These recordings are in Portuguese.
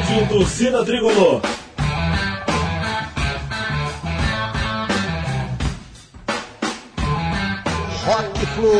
Rádio Torcida Tricolor. Rock Flu.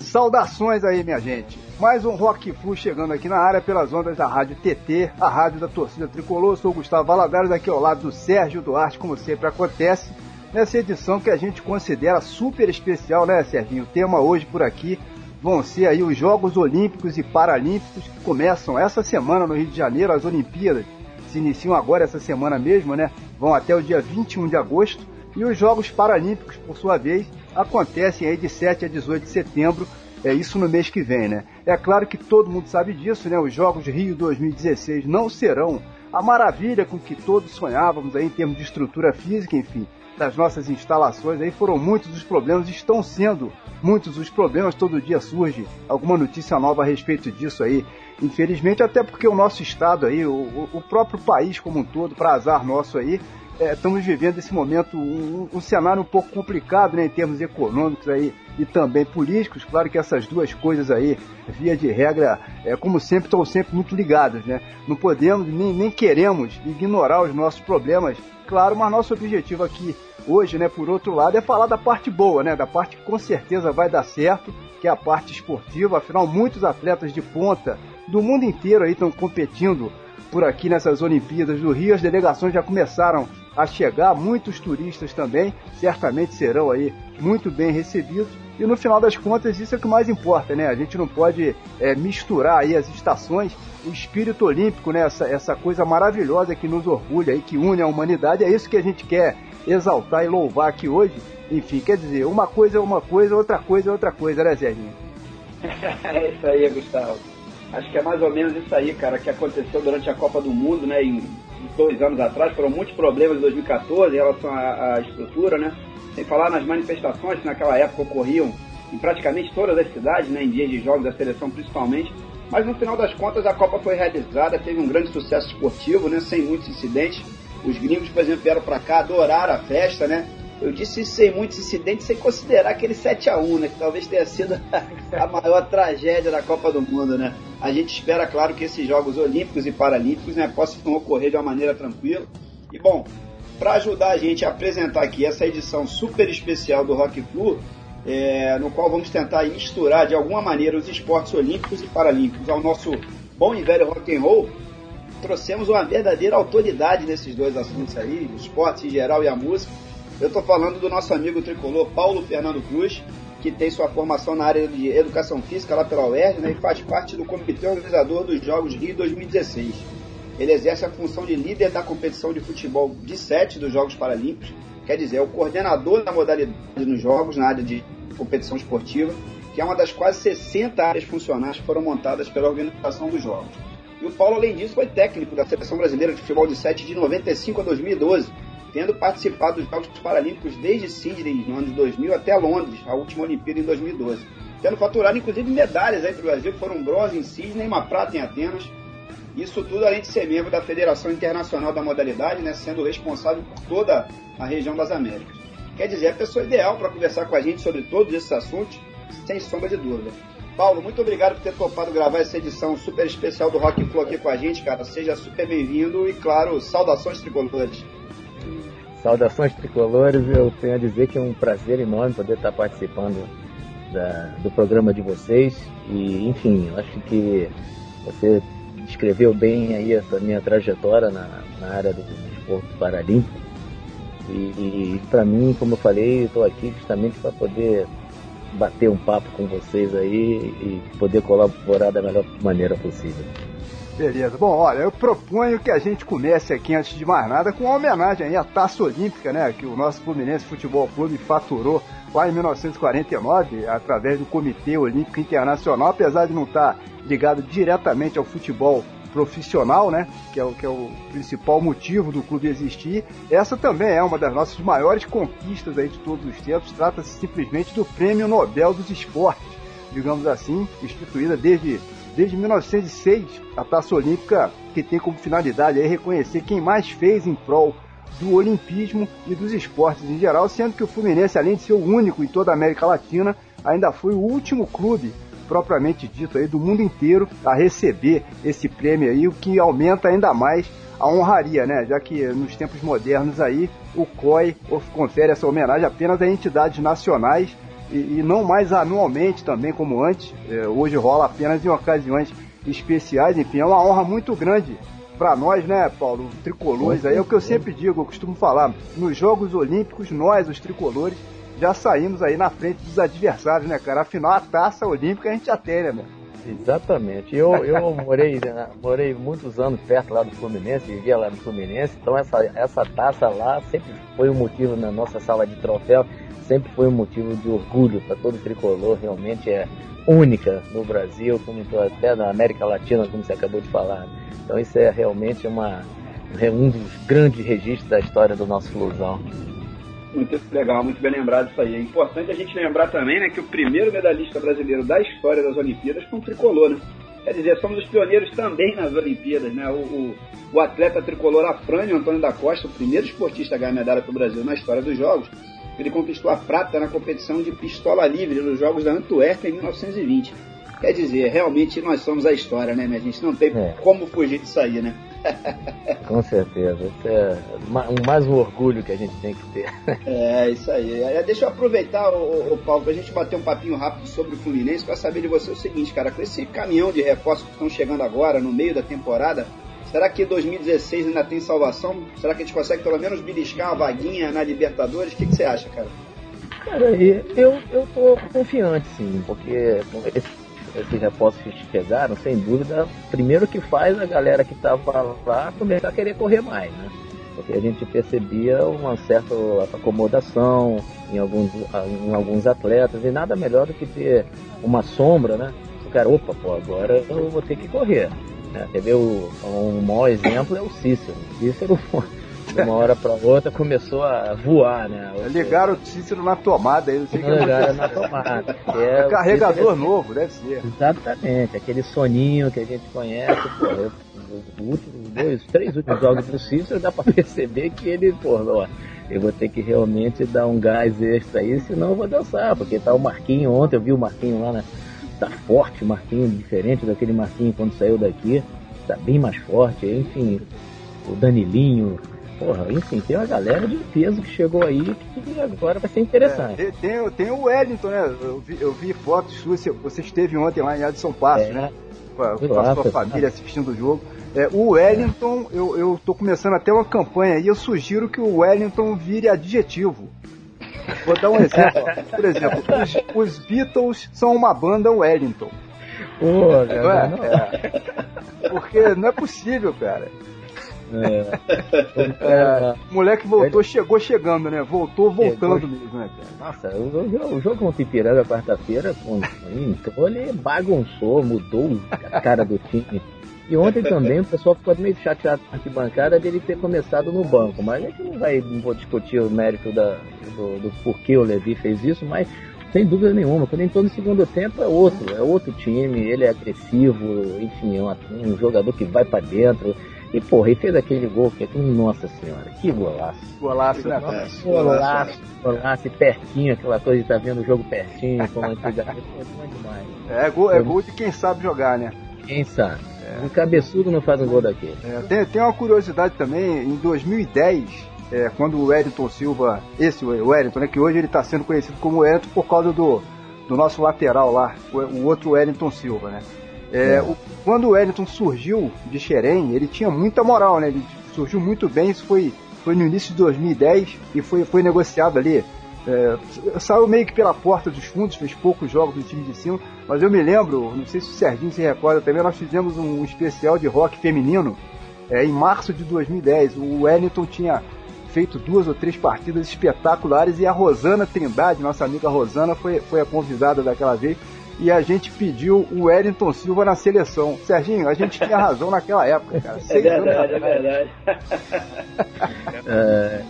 Saudações aí, minha gente. Mais um Rock Flu chegando aqui na área pelas ondas da Rádio TT, a rádio da torcida tricolor. Eu sou o Gustavo Valadares, aqui ao lado do Sérgio Duarte, como sempre acontece, nessa edição que a gente considera super especial, né, Serginho? O tema hoje por aqui vão ser aí os Jogos Olímpicos e Paralímpicos que começam essa semana no Rio de Janeiro, as Olimpíadas se iniciam agora essa semana mesmo, né? Vão até o dia 21 de agosto. E os Jogos Paralímpicos, por sua vez, acontecem aí de 7 a 18 de setembro, é isso no mês que vem, né? É claro que todo mundo sabe disso, né? Os Jogos Rio 2016 não serão a maravilha com que todos sonhávamos aí em termos de estrutura física, enfim, das nossas instalações aí foram muitos os problemas, estão sendo muitos os problemas, todo dia surge alguma notícia nova a respeito disso aí. Infelizmente, até porque o nosso estado aí, o, o próprio país como um todo, para azar nosso aí, é, estamos vivendo esse momento um, um, cenário um pouco complicado né, em termos econômicos aí e também políticos. Claro que essas duas coisas aí, via de regra, é, como sempre, estão sempre muito ligadas. Né? Não podemos nem, nem queremos ignorar os nossos problemas, claro, mas nosso objetivo aqui hoje, né, por outro lado, é falar da parte boa, né, da parte que com certeza vai dar certo, que é a parte esportiva. Afinal, muitos atletas de ponta do mundo inteiro aí estão competindo por aqui nessas Olimpíadas do Rio. As delegações já começaram a chegar, muitos turistas também, certamente serão aí muito bem recebidos. E no final das contas, isso é o que mais importa, né? A gente não pode é, misturar aí as estações, o espírito olímpico, né? Essa, essa coisa maravilhosa que nos orgulha e que une a humanidade. É isso que a gente quer exaltar e louvar aqui hoje. Enfim, quer dizer, uma coisa é uma coisa, outra coisa é outra coisa, né, Zé? é isso aí, Gustavo. Acho que é mais ou menos isso aí, cara, que aconteceu durante a Copa do Mundo, né? Em, dois anos atrás, foram muitos problemas em 2014 em relação à, à estrutura, né? Sem falar nas manifestações que naquela época ocorriam em praticamente todas as cidades, né? Em dias de jogos da seleção principalmente. Mas no final das contas a Copa foi realizada, teve um grande sucesso esportivo, né? Sem muitos incidentes. Os gringos, por exemplo, vieram para cá, adoraram a festa, né? Eu disse isso sem muitos incidentes, sem considerar aquele 7 a 1 né? Que talvez tenha sido a maior tragédia da Copa do Mundo, né? A gente espera, claro, que esses Jogos Olímpicos e Paralímpicos né, possam ocorrer de uma maneira tranquila. E, bom, para ajudar a gente a apresentar aqui essa edição super especial do Rock Flu, é, no qual vamos tentar misturar de alguma maneira os esportes olímpicos e paralímpicos ao nosso bom e velho rock and roll, trouxemos uma verdadeira autoridade nesses dois assuntos aí, o esporte em geral e a música. Eu estou falando do nosso amigo tricolor Paulo Fernando Cruz, que tem sua formação na área de educação física lá pela UERJ né, e faz parte do comitê organizador dos Jogos Rio 2016. Ele exerce a função de líder da competição de futebol de sete dos Jogos Paralímpicos, quer dizer, é o coordenador da modalidade nos Jogos na área de competição esportiva, que é uma das quase 60 áreas funcionais que foram montadas pela organização dos Jogos. E o Paulo, além disso, foi técnico da Seleção Brasileira de Futebol de 7 de 95 a 2012, tendo participado dos Jogos Paralímpicos desde Sydney no ano de 2000 até Londres, a última Olimpíada em 2012. Tendo faturado inclusive medalhas aí para o Brasil, que foram bronze em Sydney uma prata em Atenas. Isso tudo além de ser membro da Federação Internacional da Modalidade, né, sendo responsável por toda a região das Américas. Quer dizer, é a pessoa ideal para conversar com a gente sobre todos esses assuntos, sem sombra de dúvida. Paulo, muito obrigado por ter topado gravar essa edição super especial do Rock Flow aqui com a gente, cara. Seja super bem-vindo e, claro, saudações tricolores. Saudações tricolores, eu tenho a dizer que é um prazer enorme poder estar participando da, do programa de vocês e, enfim, acho que você descreveu bem aí essa minha trajetória na, na área do esporte paralímpico e, e para mim, como eu falei, estou aqui justamente para poder bater um papo com vocês aí e poder colaborar da melhor maneira possível. Beleza. Bom, olha, eu proponho que a gente comece aqui, antes de mais nada, com uma homenagem aí à Taça Olímpica, né? Que o nosso Fluminense Futebol Clube faturou lá em 1949, através do Comitê Olímpico Internacional, apesar de não estar ligado diretamente ao futebol profissional, né? Que é, o, que é o principal motivo do clube existir. Essa também é uma das nossas maiores conquistas aí de todos os tempos. Trata-se simplesmente do Prêmio Nobel dos Esportes, digamos assim, instituída desde desde 1906, a Taça Olímpica que tem como finalidade aí reconhecer quem mais fez em prol do olimpismo e dos esportes em geral, sendo que o Fluminense, além de ser o único em toda a América Latina, ainda foi o último clube propriamente dito aí do mundo inteiro a receber esse prêmio aí, o que aumenta ainda mais a honraria, né? Já que nos tempos modernos aí o COI confere essa homenagem apenas a entidades nacionais e, e não mais anualmente também como antes. É, hoje rola apenas em ocasiões especiais. Enfim, é uma honra muito grande para nós, né, Paulo, tricolores. Aí é o que eu sempre digo, eu costumo falar. Nos Jogos Olímpicos, nós, os tricolores, já saímos aí na frente dos adversários, né, cara? Afinal, a taça olímpica a gente já tem, né, meu? Exatamente. Eu, eu morei, né, morei muitos anos perto lá do Fluminense, vivia lá no Fluminense, então essa, essa taça lá sempre foi um motivo na nossa sala de troféu, sempre foi um motivo de orgulho para todo tricolor, realmente é única no Brasil, como até na América Latina, como você acabou de falar. Então isso é realmente uma, um dos grandes registros da história do nosso Flusão. Muito legal, muito bem lembrado isso aí. É importante a gente lembrar também né, que o primeiro medalhista brasileiro da história das Olimpíadas foi um tricolor, né? Quer dizer, somos os pioneiros também nas Olimpíadas, né? O, o, o atleta tricolor Afrânio Antônio da Costa, o primeiro esportista a ganhar medalha para o Brasil na história dos Jogos, ele conquistou a prata na competição de pistola livre nos Jogos da Antuérpia em 1920. Quer dizer, realmente nós somos a história, né, minha gente? Não tem é. como fugir disso aí, né? Com certeza. É mais um orgulho que a gente tem que ter. É, isso aí. Deixa eu aproveitar, o, Paulo, pra gente bater um papinho rápido sobre o Fluminense, para saber de você o seguinte, cara, com esse caminhão de reforços que estão chegando agora, no meio da temporada, será que 2016 ainda tem salvação? Será que a gente consegue pelo menos beliscar uma vaguinha na Libertadores? O que, que você acha, cara? Cara, eu, eu tô confiante, sim, porque esses reforços que chegaram, sem dúvida, primeiro que faz a galera que estava lá começar a querer correr mais, né? Porque a gente percebia uma certa acomodação em alguns, em alguns atletas, e nada melhor do que ter uma sombra, né? O cara, opa, pô, agora eu vou ter que correr. Né? Quer ver o, um maior exemplo é o Cícero. Cícero de uma hora para outra começou a voar, né? Ligaram o Cícero na tomada não sei que é na tomada. É, é carregador é... novo, deve ser. Exatamente, aquele soninho que a gente conhece, pô, eu, os últimos dois, três últimos jogos do Cícero dá para perceber que ele, pô, ó, eu vou ter que realmente dar um gás extra aí, senão eu vou dançar, porque tá o Marquinho ontem, eu vi o Marquinho lá, né? Tá forte o Marquinho, diferente daquele Marquinho quando saiu daqui, tá bem mais forte, enfim, o Danilinho, Porra, enfim, tem uma galera de peso que chegou aí que agora vai ser interessante. É, tem, tem o Wellington, né? Eu vi, eu vi fotos suas, você esteve ontem lá em Adson Passos, é. né? Com a, com a sua família assistindo o jogo. É, o Wellington, eu, eu tô começando até uma campanha e eu sugiro que o Wellington vire adjetivo. Vou dar um exemplo. Por exemplo, os, os Beatles são uma banda Wellington. Pô, não é? Não. É. Porque não é possível, cara. É. é, moleque voltou, ele... chegou chegando, né? Voltou voltando chegou... mesmo, né, cara? Nossa, o, o jogo contra o Ipiranga quarta-feira, então ele bagunçou, mudou a cara do time. E ontem também o pessoal ficou meio chateado com a arquibancada dele ter começado no banco. Mas a gente não vai não vou discutir o mérito da, do, do porquê o Levi fez isso, mas sem dúvida nenhuma, quando entrou no segundo tempo é outro, é outro time, ele é agressivo, enfim, é um, um jogador que vai para dentro e porra, e fez aquele gol que nossa senhora, que golaço. Golaço, né? Golaço, golaço, golaço, pertinho, aquela coisa de estar tá vendo o jogo pertinho, como antigamente, é demais. É gol, é gol de quem sabe jogar, né? Quem sabe. É. Um cabeçudo não faz um gol daquele. É, tem, tem uma curiosidade também, em 2010, é, quando o Wellington Silva, esse Wellington, né, que hoje ele está sendo conhecido como Wellington por causa do, do nosso lateral lá, o, o outro Wellington Silva, né? É, o, quando o Wellington surgiu de Xerém, ele tinha muita moral, né? Ele surgiu muito bem, isso foi, foi no início de 2010 e foi, foi negociado ali. É, saiu meio que pela porta dos fundos, fez poucos jogos no time de cima, mas eu me lembro, não sei se o Serginho se recorda também, nós fizemos um especial de rock feminino é, em março de 2010. O Wellington tinha feito duas ou três partidas espetaculares e a Rosana Trindade, nossa amiga Rosana, foi, foi a convidada daquela vez e a gente pediu o Wellington Silva na seleção. Serginho, a gente tinha razão naquela época, cara. É verdade, é verdade. é,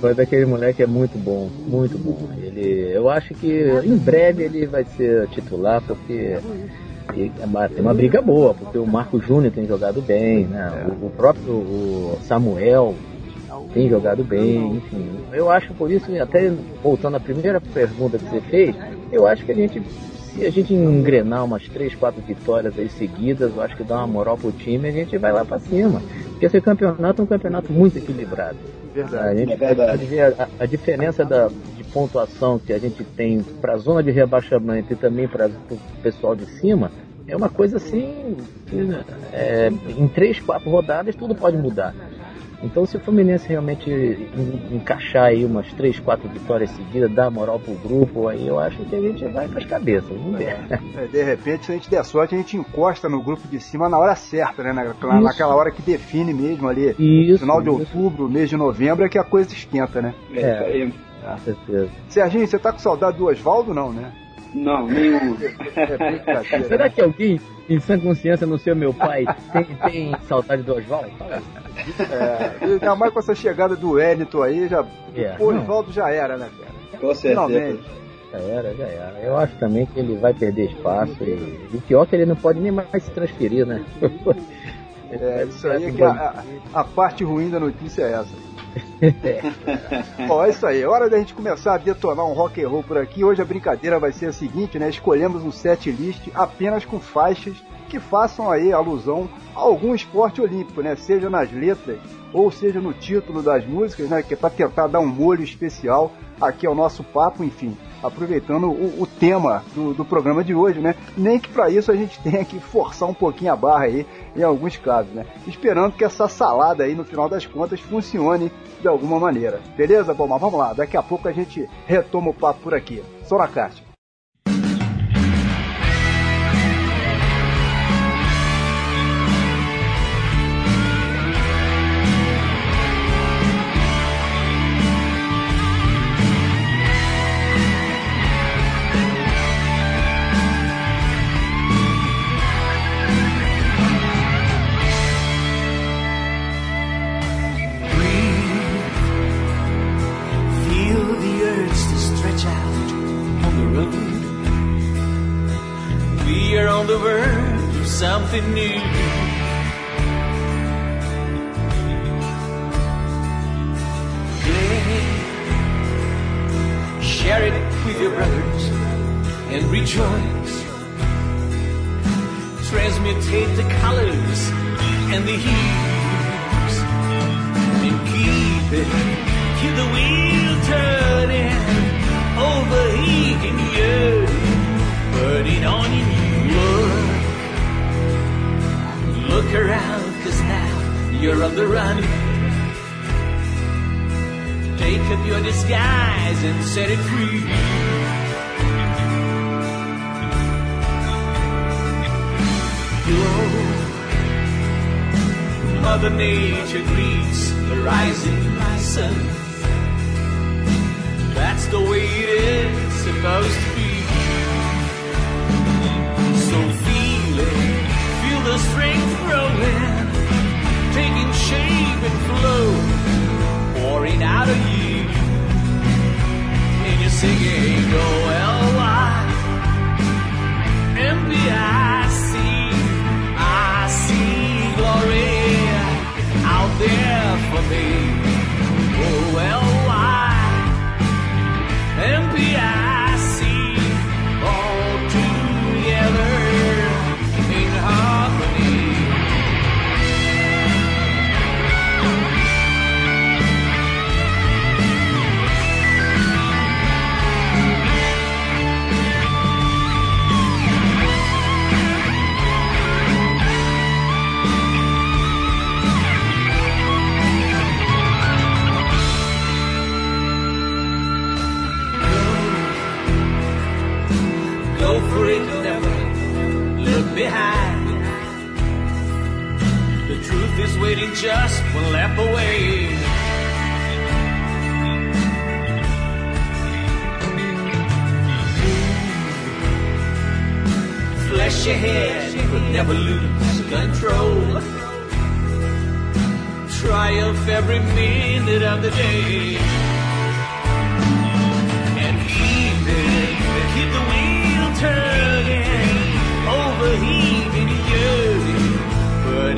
foi daquele moleque é muito bom, muito bom. Ele, eu acho que em breve ele vai ser titular, porque é uma, é uma briga boa, porque o Marco Júnior tem jogado bem, né? O, o próprio o Samuel tem jogado bem, enfim. Eu acho por isso, até voltando à primeira pergunta que você fez, eu acho que a gente, se a gente engrenar umas três, quatro vitórias aí seguidas, eu acho que dá uma moral pro time, a gente vai lá para cima. Porque esse campeonato é um campeonato muito equilibrado. Verdade. A gente é verdade. a, a diferença da, de pontuação que a gente tem para a zona de rebaixamento e também para o pessoal de cima é uma coisa assim, é, em três, quatro rodadas tudo pode mudar. Então se o Fluminense realmente encaixar aí umas três, quatro vitórias seguidas, dar moral pro grupo, aí eu acho que a gente vai para as cabeças, vamos ver. É, de repente, se a gente der sorte, a gente encosta no grupo de cima na hora certa, né? Na, naquela hora que define mesmo ali. Isso, final de isso. outubro, mês de novembro, é que a coisa esquenta, né? É, isso aí. Com certeza. Serginho, você tá com saudade do Oswaldo, não, né? Não, nenhum. É brincadeira. Será que alguém em sã consciência não ser meu pai tem, tem saudade do Oswaldo? É, ainda mais com essa chegada do Wellington aí, já, É, o não. Oswaldo já era, né, cara? Com certeza. Finalmente. Já era, já era. Eu acho também que ele vai perder espaço e, e pior é que ele não pode nem mais se transferir, né? É, isso aí é que a, a- a parte ruim da notícia é essa. Bom, é isso aí. É hora da gente começar a detonar um rock and roll por aqui. Hoje a brincadeira vai ser a seguinte, né? Escolhemos um set list apenas com faixas que façam aí alusão a algum esporte olímpico, né? Seja nas letras ou seja no título das músicas, né? Que é para tentar dar um molho especial aqui ao nosso papo, enfim. Aproveitando o, o tema do, do programa de hoje, né? Nem que para isso a gente tenha que forçar um pouquinho a barra aí, em alguns casos, né? Esperando que essa salada aí, no final das contas, funcione de alguma maneira. Beleza? Bom, mas vamos lá. Daqui a pouco a gente retoma o papo por aqui. Só na caixa.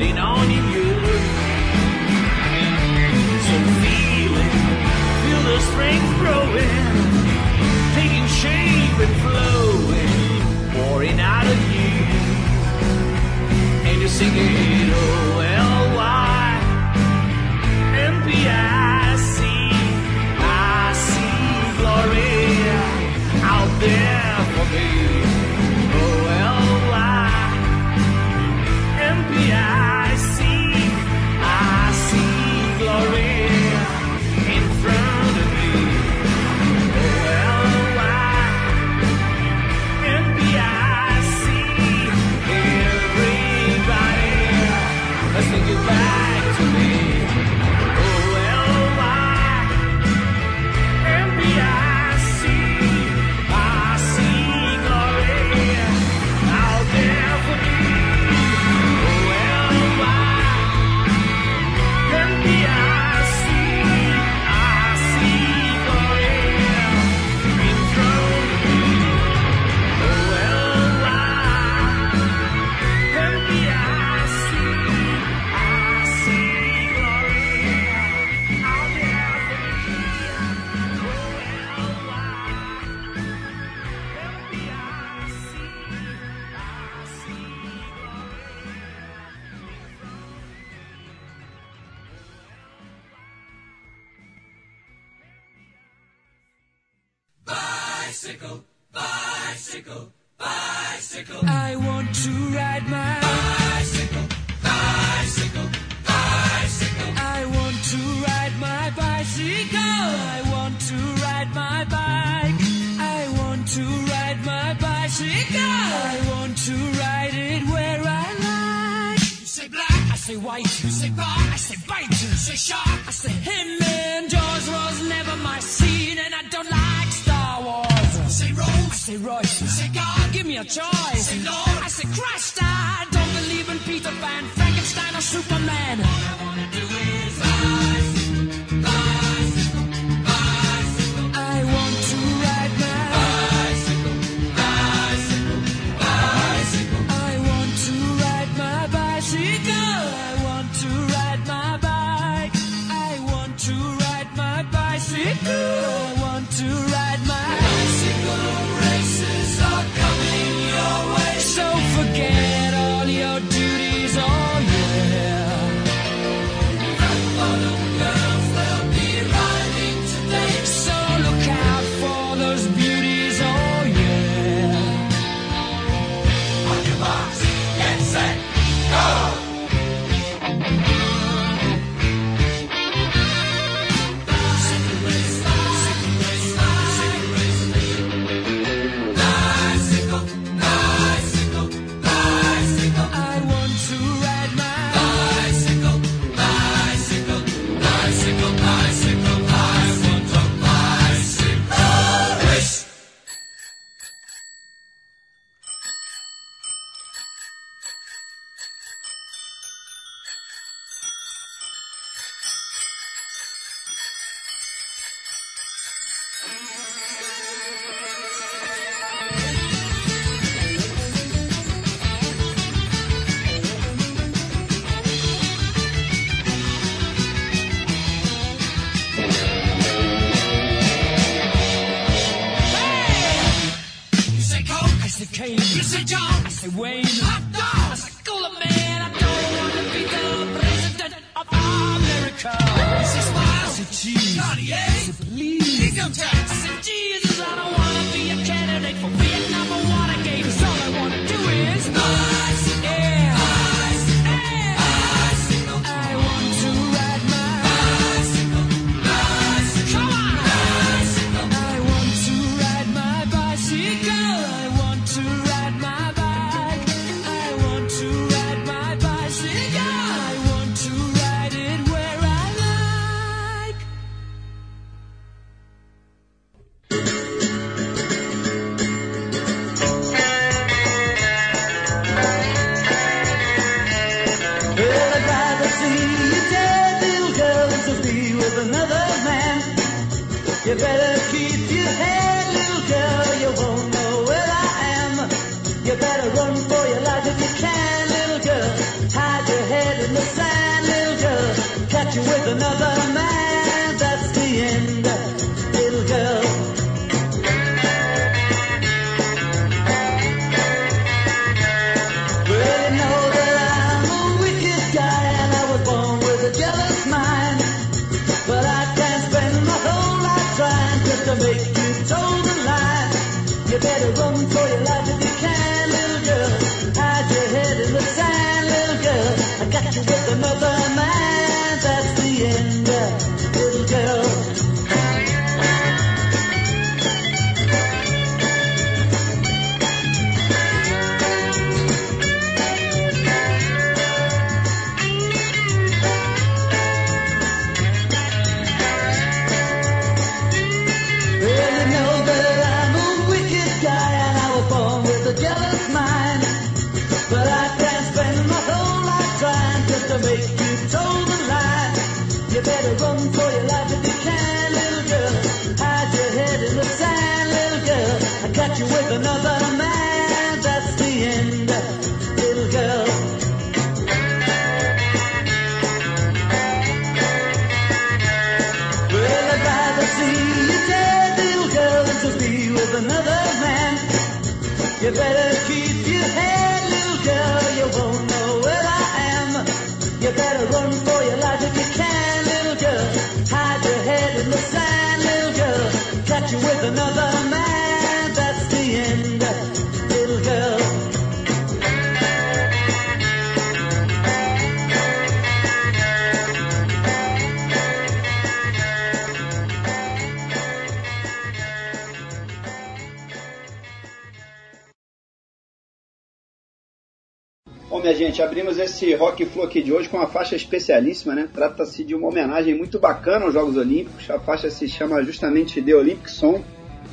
ain't on you. So feel it, feel the strength growing, taking shape and flowing, pouring out of you, and you're singing. charge. face, you told a lie. You better run for abrimos esse Rock Flu aqui de hoje com uma faixa especialíssima, né? Trata-se de uma homenagem muito bacana aos Jogos Olímpicos. A faixa se chama justamente The Olympic Song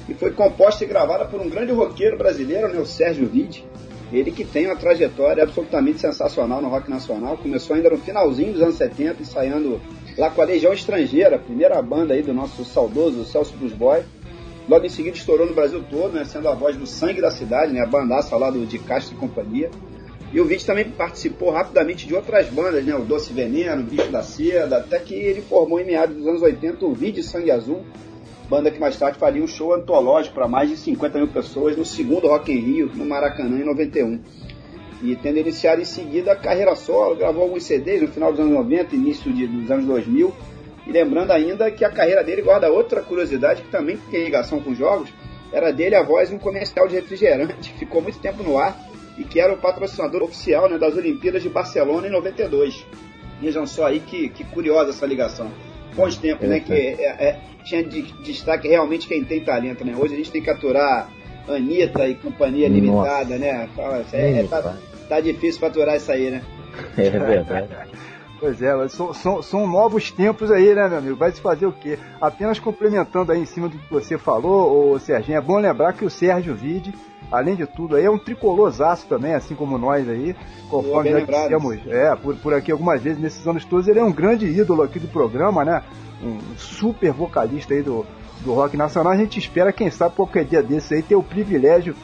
e foi composta e gravada por um grande roqueiro brasileiro, né? o Sérgio Vide. Ele que tem uma trajetória absolutamente sensacional no rock nacional. Começou ainda no finalzinho dos anos 70, ensaiando lá com a Legião Estrangeira, a primeira banda aí do nosso saudoso Celso Blues Boy. Logo em seguida estourou no Brasil todo, né, sendo a voz do sangue da cidade, né, a bandaça lá do de Castro e companhia. E o Vite também participou rapidamente de outras bandas, né, o Doce Veneno, o Bicho da Seda, até que ele formou em meados dos anos 80 o Vide Sangue Azul, banda que mais tarde faria um show antológico para mais de 50 mil pessoas no segundo Rock in Rio, no Maracanã, em 91. E tendo iniciado em seguida a carreira solo, gravou alguns CDs no final dos anos 90, início de, dos anos 2000. E lembrando ainda que a carreira dele guarda outra curiosidade que também tem ligação com jogos, era dele a voz em um comercial de refrigerante, que ficou muito tempo no ar e que era o patrocinador oficial né, das Olimpíadas de Barcelona em 92. Vejam só aí que, que curiosa essa ligação. Bons tempos, né? Que é, é, tinha de destaque realmente quem tem talento, né? Hoje a gente tem que aturar Anitta e companhia Nossa. limitada, né? Fala, é, é, tá, tá difícil pra aturar isso aí, né? É verdade. Pois é, mas são, são, são novos tempos aí, né, meu amigo? Vai se fazer o quê? Apenas complementando aí em cima do que você falou, ô Serginho, é bom lembrar que o Sérgio Vide, além de tudo, aí é um tricolorzaço também, assim como nós aí, conforme já dissemos, é, por, por aqui algumas vezes nesses anos todos, ele é um grande ídolo aqui do programa, né? Um super vocalista aí do, do rock nacional. A gente espera, quem sabe, qualquer dia desse aí, ter o privilégio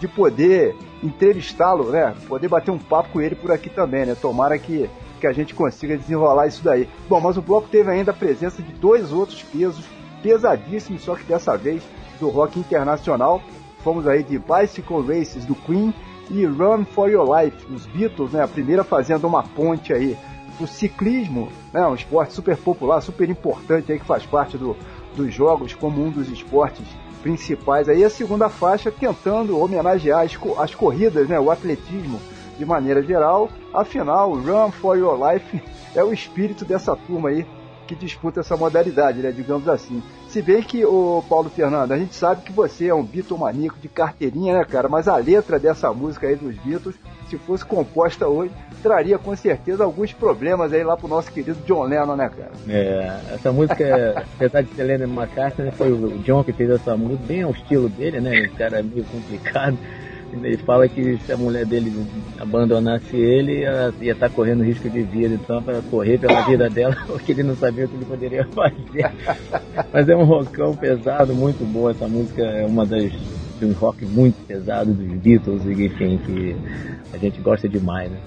de poder entrevistá-lo, né? Poder bater um papo com ele por aqui também, né? Tomara que, que a gente consiga desenrolar isso daí. Bom, mas o bloco teve ainda a presença de dois outros pesos pesadíssimos, só que dessa vez do rock internacional. Fomos aí de Bicycle Races do Queen e Run for Your Life dos Beatles, né? A primeira fazendo uma ponte aí do ciclismo, né? Um esporte super popular, super importante aí que faz parte do, dos jogos como um dos esportes principais. Aí a segunda faixa tentando homenagear as, as corridas, né? O atletismo de maneira geral. Afinal, Run for Your Life é o espírito dessa turma aí que disputa essa modalidade, né? Digamos assim. Se bem que, o Paulo Fernando, a gente sabe que você é um Beatlemaníaco de carteirinha, né, cara? Mas a letra dessa música aí dos Beatles, se fosse composta hoje, traria com certeza alguns problemas aí lá pro nosso querido John Lennon, né, cara? É, essa música, apesar de ser Lennon McCartney, foi o John que fez essa música, bem ao estilo dele, né? O cara é meio complicado. Ele fala que se a mulher dele abandonasse ele, ela ia estar correndo risco de vida, então para correr pela vida dela, porque ele não sabia o que ele poderia fazer. Mas é um rockão pesado, muito boa. Essa música é uma das de um rock muito pesado dos Beatles, enfim, que a gente gosta demais, né?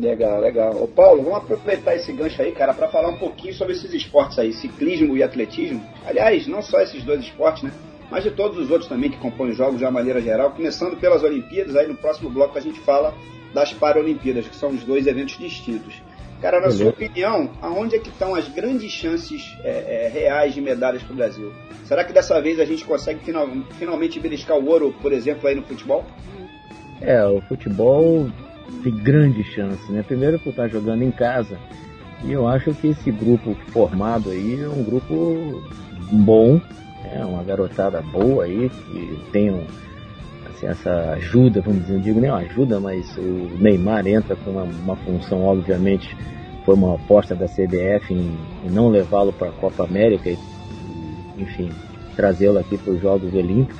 Legal, legal. Ô Paulo, vamos aproveitar esse gancho aí, cara, para falar um pouquinho sobre esses esportes aí, ciclismo e atletismo. Aliás, não só esses dois esportes, né? Mas de todos os outros também que compõem os jogos de uma maneira geral, começando pelas Olimpíadas, aí no próximo bloco a gente fala das Paralimpíadas, que são os dois eventos distintos. Cara, na sua opinião, aonde é que estão as grandes chances é, é, reais de medalhas para o Brasil? Será que dessa vez a gente consegue final- finalmente beliscar o ouro, por exemplo, aí no futebol? É, o futebol tem grande chance, né? Primeiro por estar jogando em casa. E eu acho que esse grupo formado aí é um grupo bom, é uma garotada boa aí, que tem um, assim, essa ajuda, vamos dizer, não digo nem uma ajuda, mas o Neymar entra com uma, uma função, obviamente, foi uma aposta da CBF em, em não levá-lo para a Copa América e, enfim, trazê-lo aqui para os Jogos Olímpicos.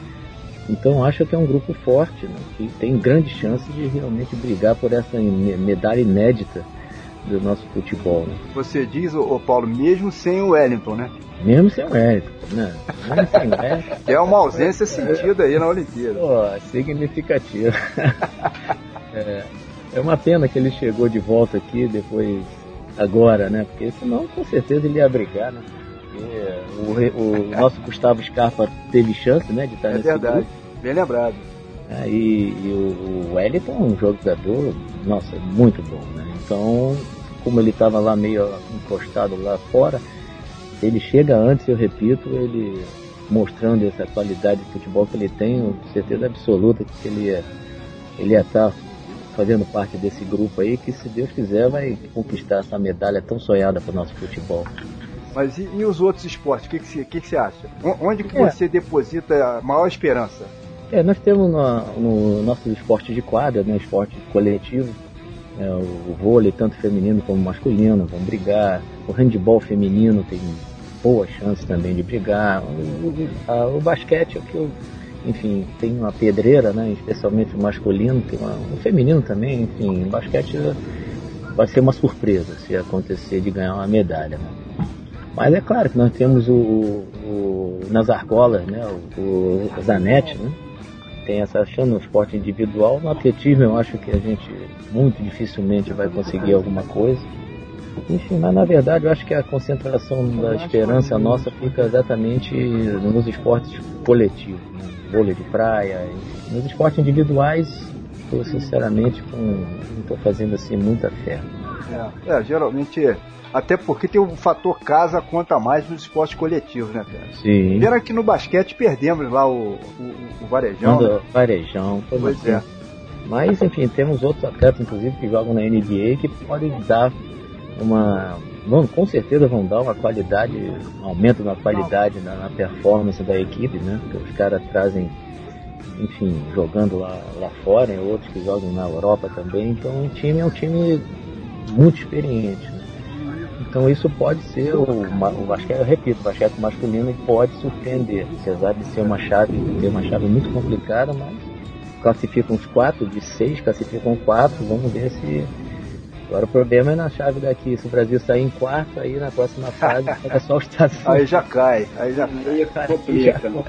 Então acho que é um grupo forte, né, que tem grande chance de realmente brigar por essa me- medalha inédita do nosso futebol. Né? Você diz, ô, ô Paulo, mesmo sem o Wellington, né? Mesmo sem o Wellington, né? Mesmo sem o Wellington, é uma ausência sentida aí na Olimpíada. pô, significativo. é, é uma pena que ele chegou de volta aqui depois, agora, né? Porque senão com certeza ele ia brigar, né? Porque o, o nosso Gustavo Scarpa teve chance, né, de estar É nesse verdade. grupo. Bem lembrado. É, e, e o, Wellington é um jogador, nossa, muito bom, né? Então, como ele estava lá meio encostado lá fora, ele chega antes, eu repito, ele mostrando essa qualidade de futebol que ele tem, eu tenho certeza absoluta que ele ia ele ia estar fazendo parte desse grupo aí, que se Deus quiser vai conquistar essa medalha tão sonhada para o nosso futebol. Mas e, e os outros esportes? O que, que, você, que, que você acha? Onde que É. você deposita a maior esperança? É, nós temos no, no nosso esporte de quadra, né, esporte coletivo, É, o, vôlei, tanto feminino como masculino, vão brigar. O handball feminino tem boas chances também de brigar. O, o, a, o basquete é o que eu, enfim, tem uma pedreira, né? Especialmente o masculino, tem uma, o feminino também, enfim, o basquete vai ser uma surpresa se acontecer de ganhar uma medalha, né? Mas é claro que nós temos o, o, nas argolas, né? O, o Zanetti, né? Tem essa chance no esporte individual. No atletismo eu acho que a gente muito dificilmente vai conseguir alguma coisa. Enfim, mas na verdade eu acho que a concentração da esperança nossa fica exatamente nos esportes coletivos, né? vôlei de praia, enfim. nos esportes individuais, eu sinceramente com, não estou fazendo assim muita fé. É, é, geralmente, até porque tem o fator casa conta mais nos esportes coletivos, né, cara? Sim. Pena que no basquete perdemos lá o, o, o Varejão. Né? Varejão, Pois assim. é. Mas, enfim, temos outros atletas, inclusive, que jogam na NBA que podem dar uma. Vão, com certeza vão dar uma qualidade, um aumento na qualidade na, na performance da equipe, né? Porque os caras trazem, enfim, jogando lá, lá fora, e outros que jogam na Europa também. Então o time é um time muito experiente. né? Então isso pode ser o, o basquete, eu repito, o basquete masculino pode surpreender, apesar de ser uma chave, ter uma chave muito complicada, mas classificam os quatro, de seis classificam quatro, vamos ver se. Agora o problema é na chave daqui, se o Brasil sair em quarto, aí na próxima fase pega só os Estados Aí Unidos. já cai, aí já Aí complica, né?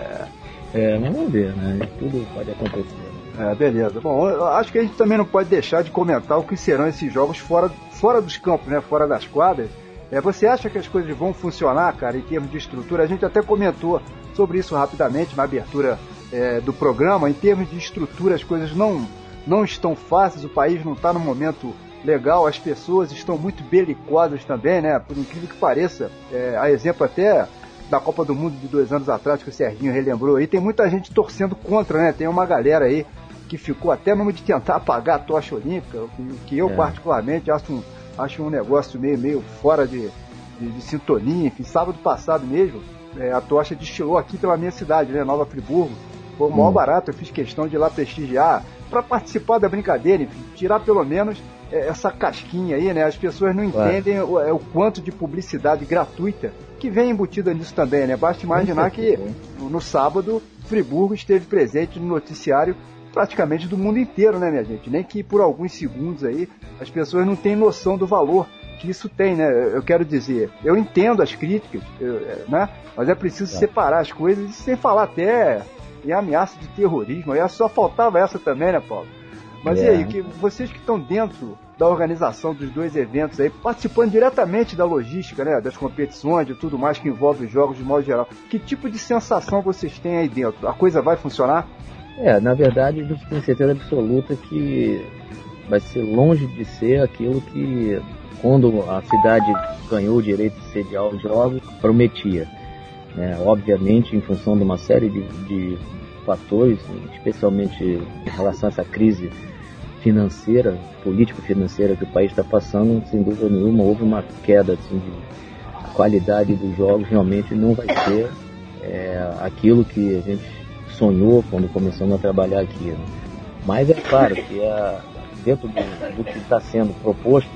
É, mas vamos ver, né? Tudo pode acontecer. É, beleza. Bom, acho que a gente também não pode deixar de comentar o que serão esses jogos fora, fora dos campos, né? Fora das quadras. É, você acha que as coisas vão funcionar, cara, em termos de estrutura? A gente até comentou sobre isso rapidamente na abertura é, do programa. Em termos de estrutura, as coisas não, não estão fáceis, o país não está no momento legal, as pessoas estão muito belicosas também, né? Por incrível que pareça, é, a exemplo até da Copa do Mundo de dois anos atrás, que o Serginho relembrou aí, tem muita gente torcendo contra, né? Tem uma galera aí que ficou até numa de tentar apagar a tocha olímpica, o que, o eu É. particularmente acho um, acho um negócio meio, meio fora de, de, de sintonia. Enfim, sábado passado mesmo, é, a tocha destilou aqui pela minha cidade, né? Nova Friburgo. Foi o maior Hum. barato, eu fiz questão de ir lá prestigiar, para participar da brincadeira, enfim, tirar pelo menos é, essa casquinha aí, né? As pessoas não entendem o, é, o quanto de publicidade gratuita que vem embutida nisso também, né? Basta imaginar que no, no sábado, Friburgo esteve presente no noticiário praticamente do mundo inteiro, né, minha gente? Nem que por alguns segundos aí as pessoas não têm noção do valor que isso tem, né? Eu quero dizer, eu entendo as críticas, eu, é, né? Mas é preciso Tá. separar as coisas e sem falar até em ameaça de terrorismo. Aí só faltava essa também, né, Paulo? Mas e É. aí, que vocês que estão dentro da organização dos dois eventos aí, participando diretamente da logística, né, das competições e tudo mais que envolve os jogos de modo geral, que tipo de sensação vocês têm aí dentro? A coisa vai funcionar? É, na verdade, gente tem certeza absoluta que vai ser longe de ser aquilo que, quando a cidade ganhou o direito de sediar os jogos, prometia. né? Obviamente, em função de uma série de, de fatores, especialmente em relação a essa crise financeira, político-financeira que o país está passando, sem dúvida nenhuma, houve uma queda assim, de qualidade dos jogos realmente não vai ser é, aquilo que a gente sonhou quando começamos a trabalhar aqui. né? Mas é claro que a- dentro do, do que está sendo proposto,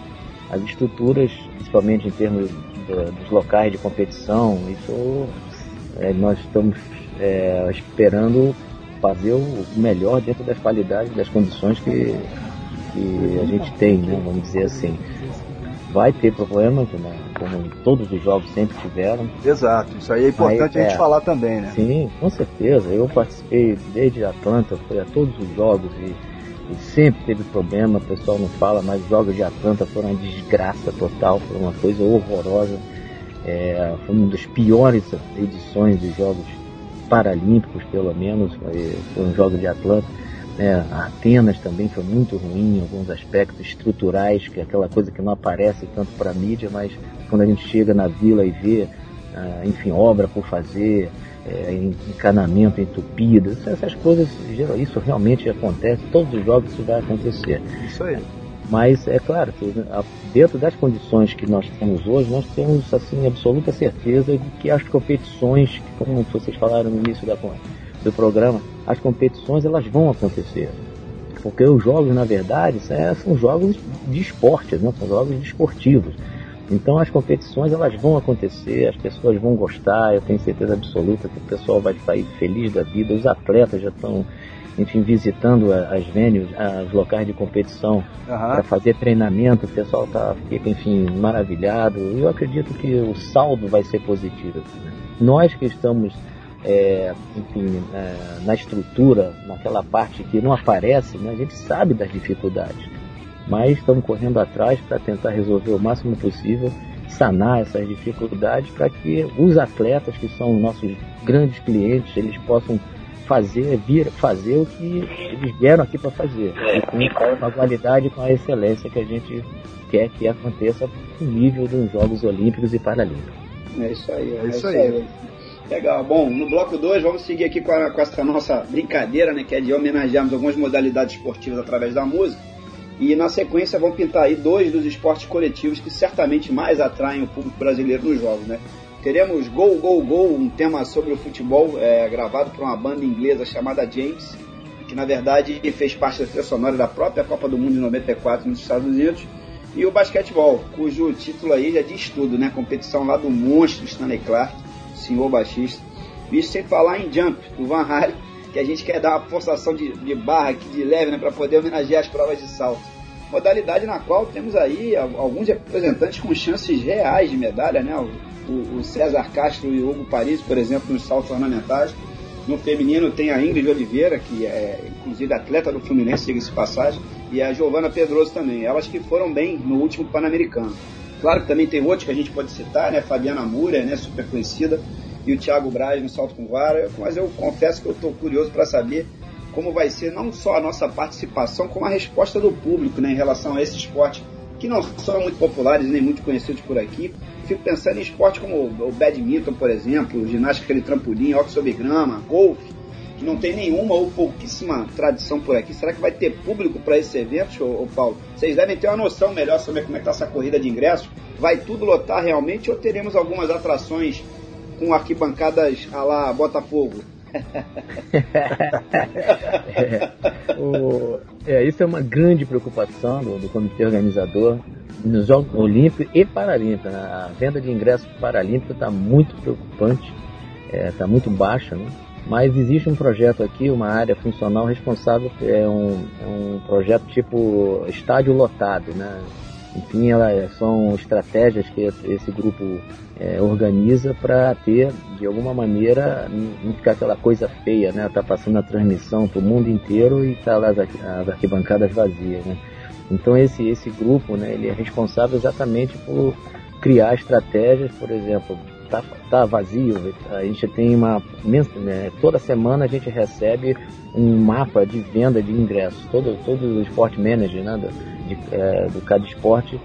as estruturas, principalmente em termos da- dos locais de competição, isso é, nós estamos é, esperando fazer o melhor dentro das qualidades, das condições que, que a gente tem, né, vamos dizer assim. Vai ter problemas, né, como todos os jogos sempre tiveram, Exato, isso aí é importante Aí, a gente é. falar também, né? Sim, com certeza. Eu participei desde Atlanta, fui a todos os jogos e, e sempre teve problema. O pessoal não fala, mas os jogos de Atlanta foram uma desgraça total, foi uma coisa horrorosa. É, foi uma das piores edições dos Jogos Paralímpicos, pelo menos, foi, foram os Jogos de Atlanta. É, Atenas também foi muito ruim em alguns aspectos estruturais, que é aquela coisa que não aparece tanto para a mídia, mas quando a gente chega na vila e vê, ah, enfim, obra por fazer, é, encanamento entupido, essas coisas, isso realmente acontece, todos os jogos isso vai acontecer. Isso aí. Mas é claro que dentro das condições que nós temos hoje, nós temos assim absoluta certeza de que as competições, como vocês falaram no início da, do programa, as competições elas vão acontecer. porque os jogos, na verdade, são jogos de esportes, né? são jogos desportivos. Então as competições elas vão acontecer, as pessoas vão gostar, eu tenho certeza absoluta que o pessoal vai sair feliz da vida, os atletas já estão, enfim, visitando as venues, os locais de competição uhum. para fazer treinamento, o pessoal tá, fica, enfim, maravilhado. Eu acredito que o saldo vai ser positivo. Né? Nós que estamos é, enfim, é, na estrutura, naquela parte que não aparece, né, a gente sabe das dificuldades, mas estamos correndo atrás para tentar resolver o máximo possível, sanar essas dificuldades para que os atletas que são nossos grandes clientes, eles possam fazer, vir fazer o que eles vieram aqui para fazer, e com a qualidade, com a excelência que a gente quer que aconteça no nível dos Jogos Olímpicos e Paralímpicos. É isso aí, é, é isso aí. aí. Legal. Bom, no bloco 2 vamos seguir aqui com, a, com, essa nossa brincadeira, né? Que é de homenagearmos algumas modalidades esportivas através da música. E na sequência vão pintar aí dois dos esportes coletivos que certamente mais atraem o público brasileiro nos jogos, né? Teremos Go, Go, Go, um tema sobre o futebol, é, gravado por uma banda inglesa chamada James, que na verdade fez parte da trilha sonora da própria Copa do Mundo de 94 nos Estados Unidos. E o basquetebol, cujo título aí já diz tudo, né? Competição lá do monstro Stanley Clark senhor baixista. Isso sem falar em Jump, do Van Halen, que a gente quer dar uma forçação de, de barra aqui de leve, né, para poder homenagear as provas de salto. Modalidade na qual temos aí alguns representantes com chances reais de medalha, né? O, o César Castro e o Hugo Paris, por exemplo, nos saltos ornamentais. No feminino tem a Ingrid Oliveira, que é inclusive atleta do Fluminense, siga-se passagem, e a Giovana Pedroso também. Elas que foram bem no último Pan-Americano. Claro que também tem outros que a gente pode citar, né? Fabiana Moura, né? Super conhecida, e o Thiago Braz no salto com vara. Mas eu confesso que eu estou curioso para saber como vai ser não só a nossa participação, como a resposta do público, né? Em relação a esse esporte que não são muito populares nem muito conhecidos por aqui. Fico pensando em esporte como o badminton, por exemplo, ginástica de trampolim, hockey sobre grama, golfe que não tem nenhuma ou pouquíssima tradição por aqui. Será que vai ter público para esses eventos, ô, ô, Paulo? Vocês devem ter uma noção melhor sobre como é que está essa corrida de ingressos. Vai tudo lotar realmente ou teremos algumas atrações com arquibancadas a lá Botafogo? é, o, é, isso é uma grande preocupação do, do comitê organizador nos Jogos Olímpicos e Paralímpicos. Né? A venda de ingressos paralímpicos está muito preocupante, está é, tá muito baixa, né? Mas existe um projeto aqui, uma área funcional responsável, é um, é um projeto tipo estádio lotado, né? Enfim, ela, são estratégias que esse grupo é, organiza para ter, de alguma maneira, não ficar aquela coisa feia, né? Tá passando a transmissão para o mundo inteiro e tá lá as, as arquibancadas vazias, né? Então esse, esse grupo, né, ele é responsável exatamente por criar estratégias, por exemplo, tá, tá vazio. A gente tem uma. Né, toda semana a gente recebe um mapa de venda de ingressos. Todo, todo o Sport Manager né, do, de, é, do cada esporte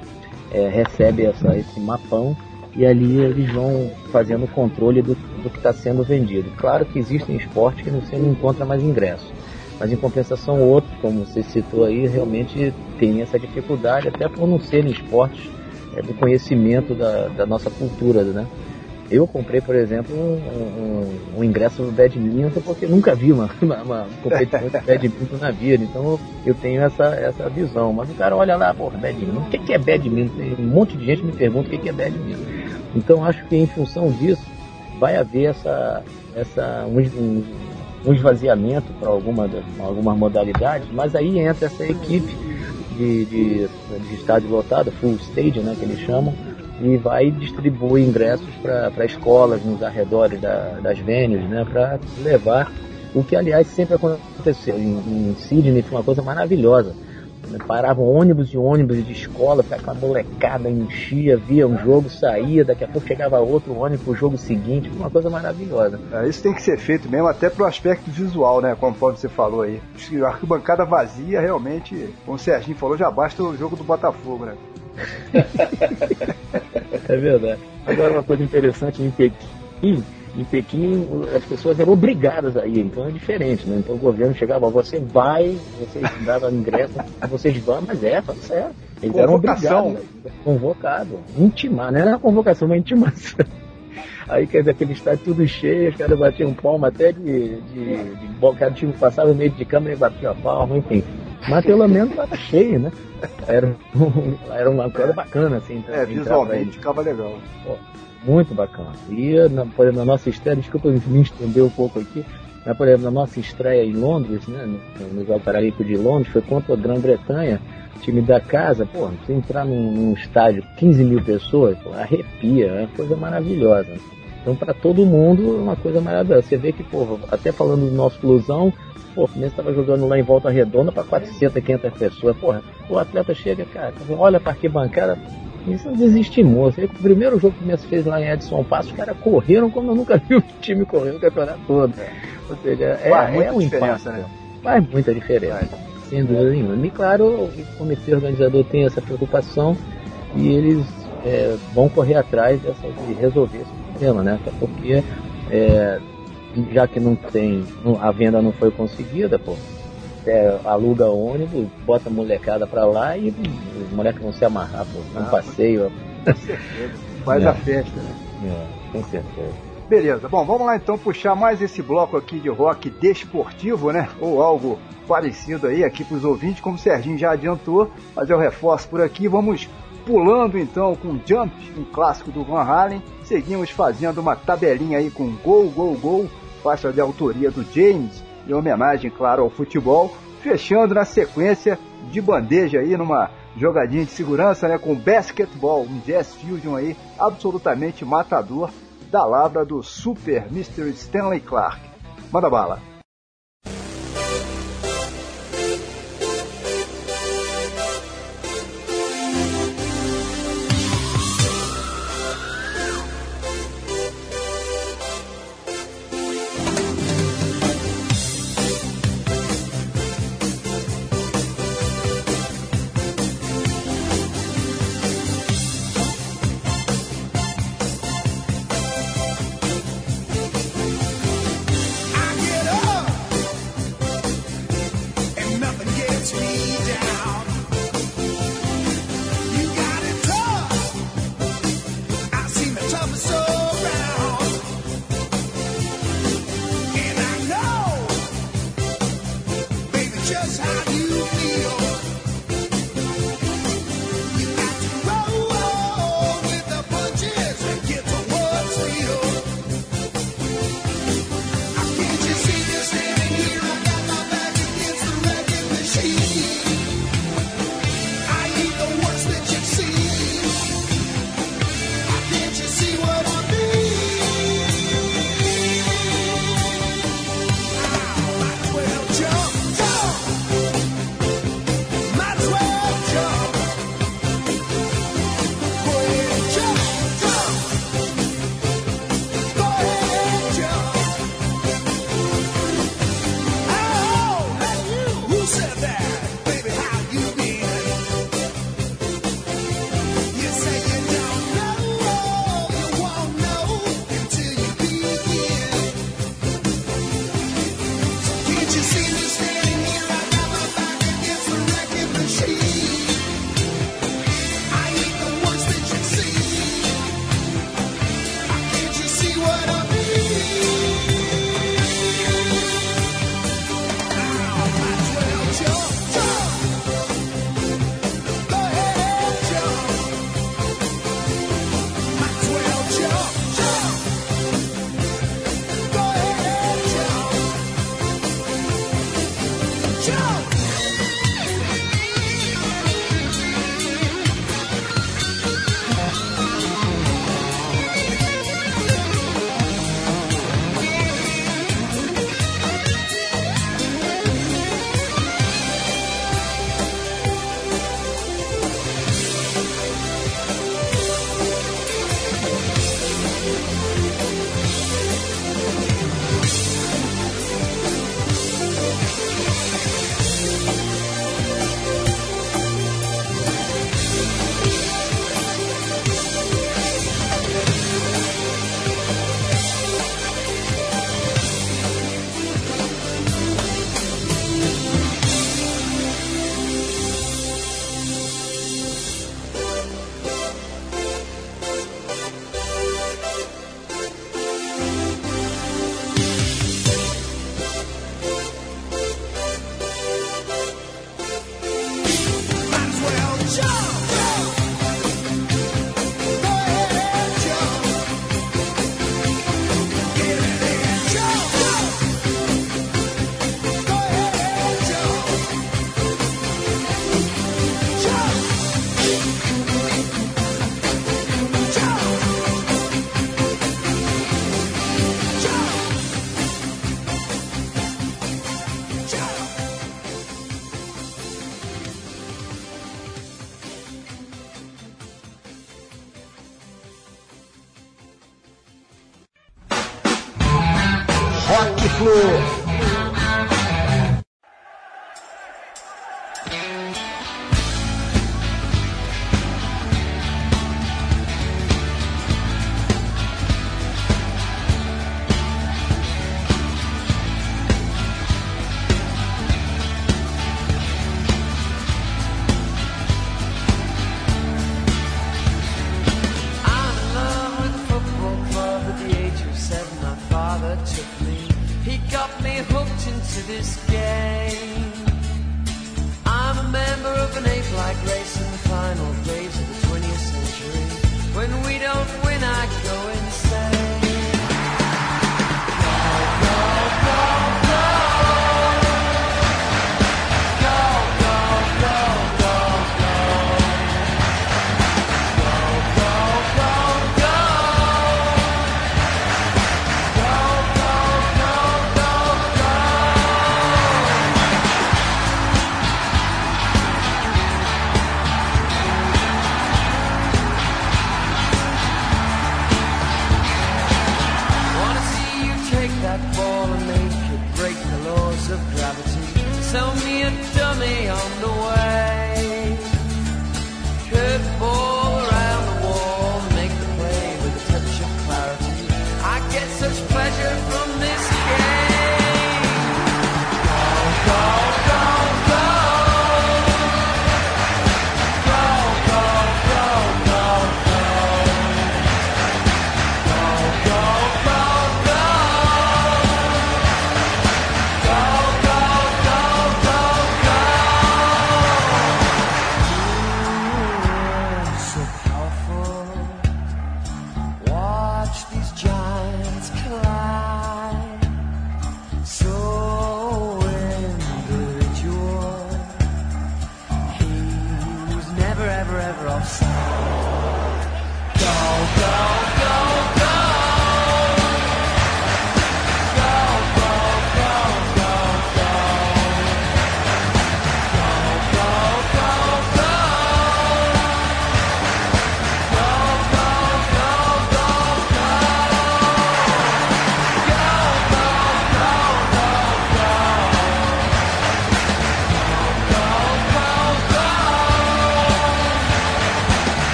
é, recebe essa, esse mapão e ali eles vão fazendo o controle do, do que está sendo vendido. Claro que existem esportes que você não encontra mais ingressos. Mas em compensação outros, como você citou aí, realmente tem essa dificuldade, até por não serem esportes é, do conhecimento da, da nossa cultura, né? Eu comprei, por exemplo, um, um, um ingresso no badminton porque nunca vi uma, uma, uma competição de badminton na vida. Então eu tenho essa, essa visão. Mas o cara olha lá, porra, badminton. O que é badminton? Um monte de gente me pergunta o que é badminton. Então acho que em função disso vai haver essa, essa um, um esvaziamento para alguma, algumas modalidades, mas aí entra essa equipe de, de, de estádio lotado, full stage, né, que eles chamam, e vai distribuir ingressos para escolas nos arredores da, das venues, né, para levar o que aliás sempre aconteceu em, em Sydney foi uma coisa maravilhosa. Paravam ônibus e ônibus de escola, com a molecada enchia, via um jogo, saía, daqui a pouco chegava outro ônibus pro jogo seguinte, uma coisa maravilhosa. É, isso tem que ser feito mesmo, até pro aspecto visual, né? Como você falou aí. A arquibancada vazia, realmente, como o Serginho falou, já basta o jogo do Botafogo, né? É verdade. Agora uma coisa interessante em Pequim, em Pequim as pessoas eram obrigadas a ir, então é diferente, né? Então o governo chegava, você vai, você dava ingresso, vocês vão, mas é, tá certo. Eles eram obrigados, convocado, intimar, não era convocação, mas intimação. Aí, quer dizer, aquele estádio tudo cheio, os caras batiam palma até de, de, de, de cada time passava no meio de câmera e batia palma, enfim. Mas pelo menos estava cheio, né? Era, um- era uma coisa bacana, assim. É, visualmente ficava legal. Muito bacana. E, na, por exemplo, na nossa estreia, desculpa me estender um pouco aqui, mas, por exemplo, na nossa estreia em Londres, né, no, no Jogo Paralímpico de Londres, foi contra a Grã-Bretanha, time da casa, pô, você entrar num, num estádio, 15 mil pessoas, pô, arrepia, é uma coisa maravilhosa. Então, para todo mundo, é uma coisa maravilhosa. Você vê que, pô, até falando do nosso Flusão, pô, o Fluminense estava jogando lá em Volta Redonda para 400, 500 pessoas. Porra, o atleta chega, cara, olha para arquibancada, isso desestimou. Você vê que o primeiro jogo que o Fluminense fez lá em Edson Passo, os caras correram como eu nunca vi o time correr o campeonato todo. Ou seja, é, Faz é muita um diferença, impacto. né? Faz muita diferença. Sem dúvida nenhuma. E claro, o comitê organizador tem essa preocupação e eles é, vão correr atrás dessa, de resolver esse problema, né? Até porque é, já que não tem, a venda não foi conseguida, pô, é, aluga ônibus, bota a molecada pra lá e os moleques vão se amarrar, pô, num Ah, passeio. Com certeza. Faz É. a festa, né? É, com certeza. Beleza, bom, vamos lá então puxar mais esse bloco aqui de rock desportivo, né? Ou algo parecido aí aqui para os ouvintes, como o Serginho já adiantou, mas eu reforço por aqui. Vamos pulando então com Jump, um clássico do Van Halen. Seguimos fazendo uma tabelinha aí com Gol, Gol, Gol, faixa de autoria do James, em homenagem, claro, ao futebol. Fechando na sequência de bandeja aí numa jogadinha de segurança, né? Com Basketball, um jazz fusion aí absolutamente matador da labra do Super Mr. Stanley Clark. Manda bala. Show!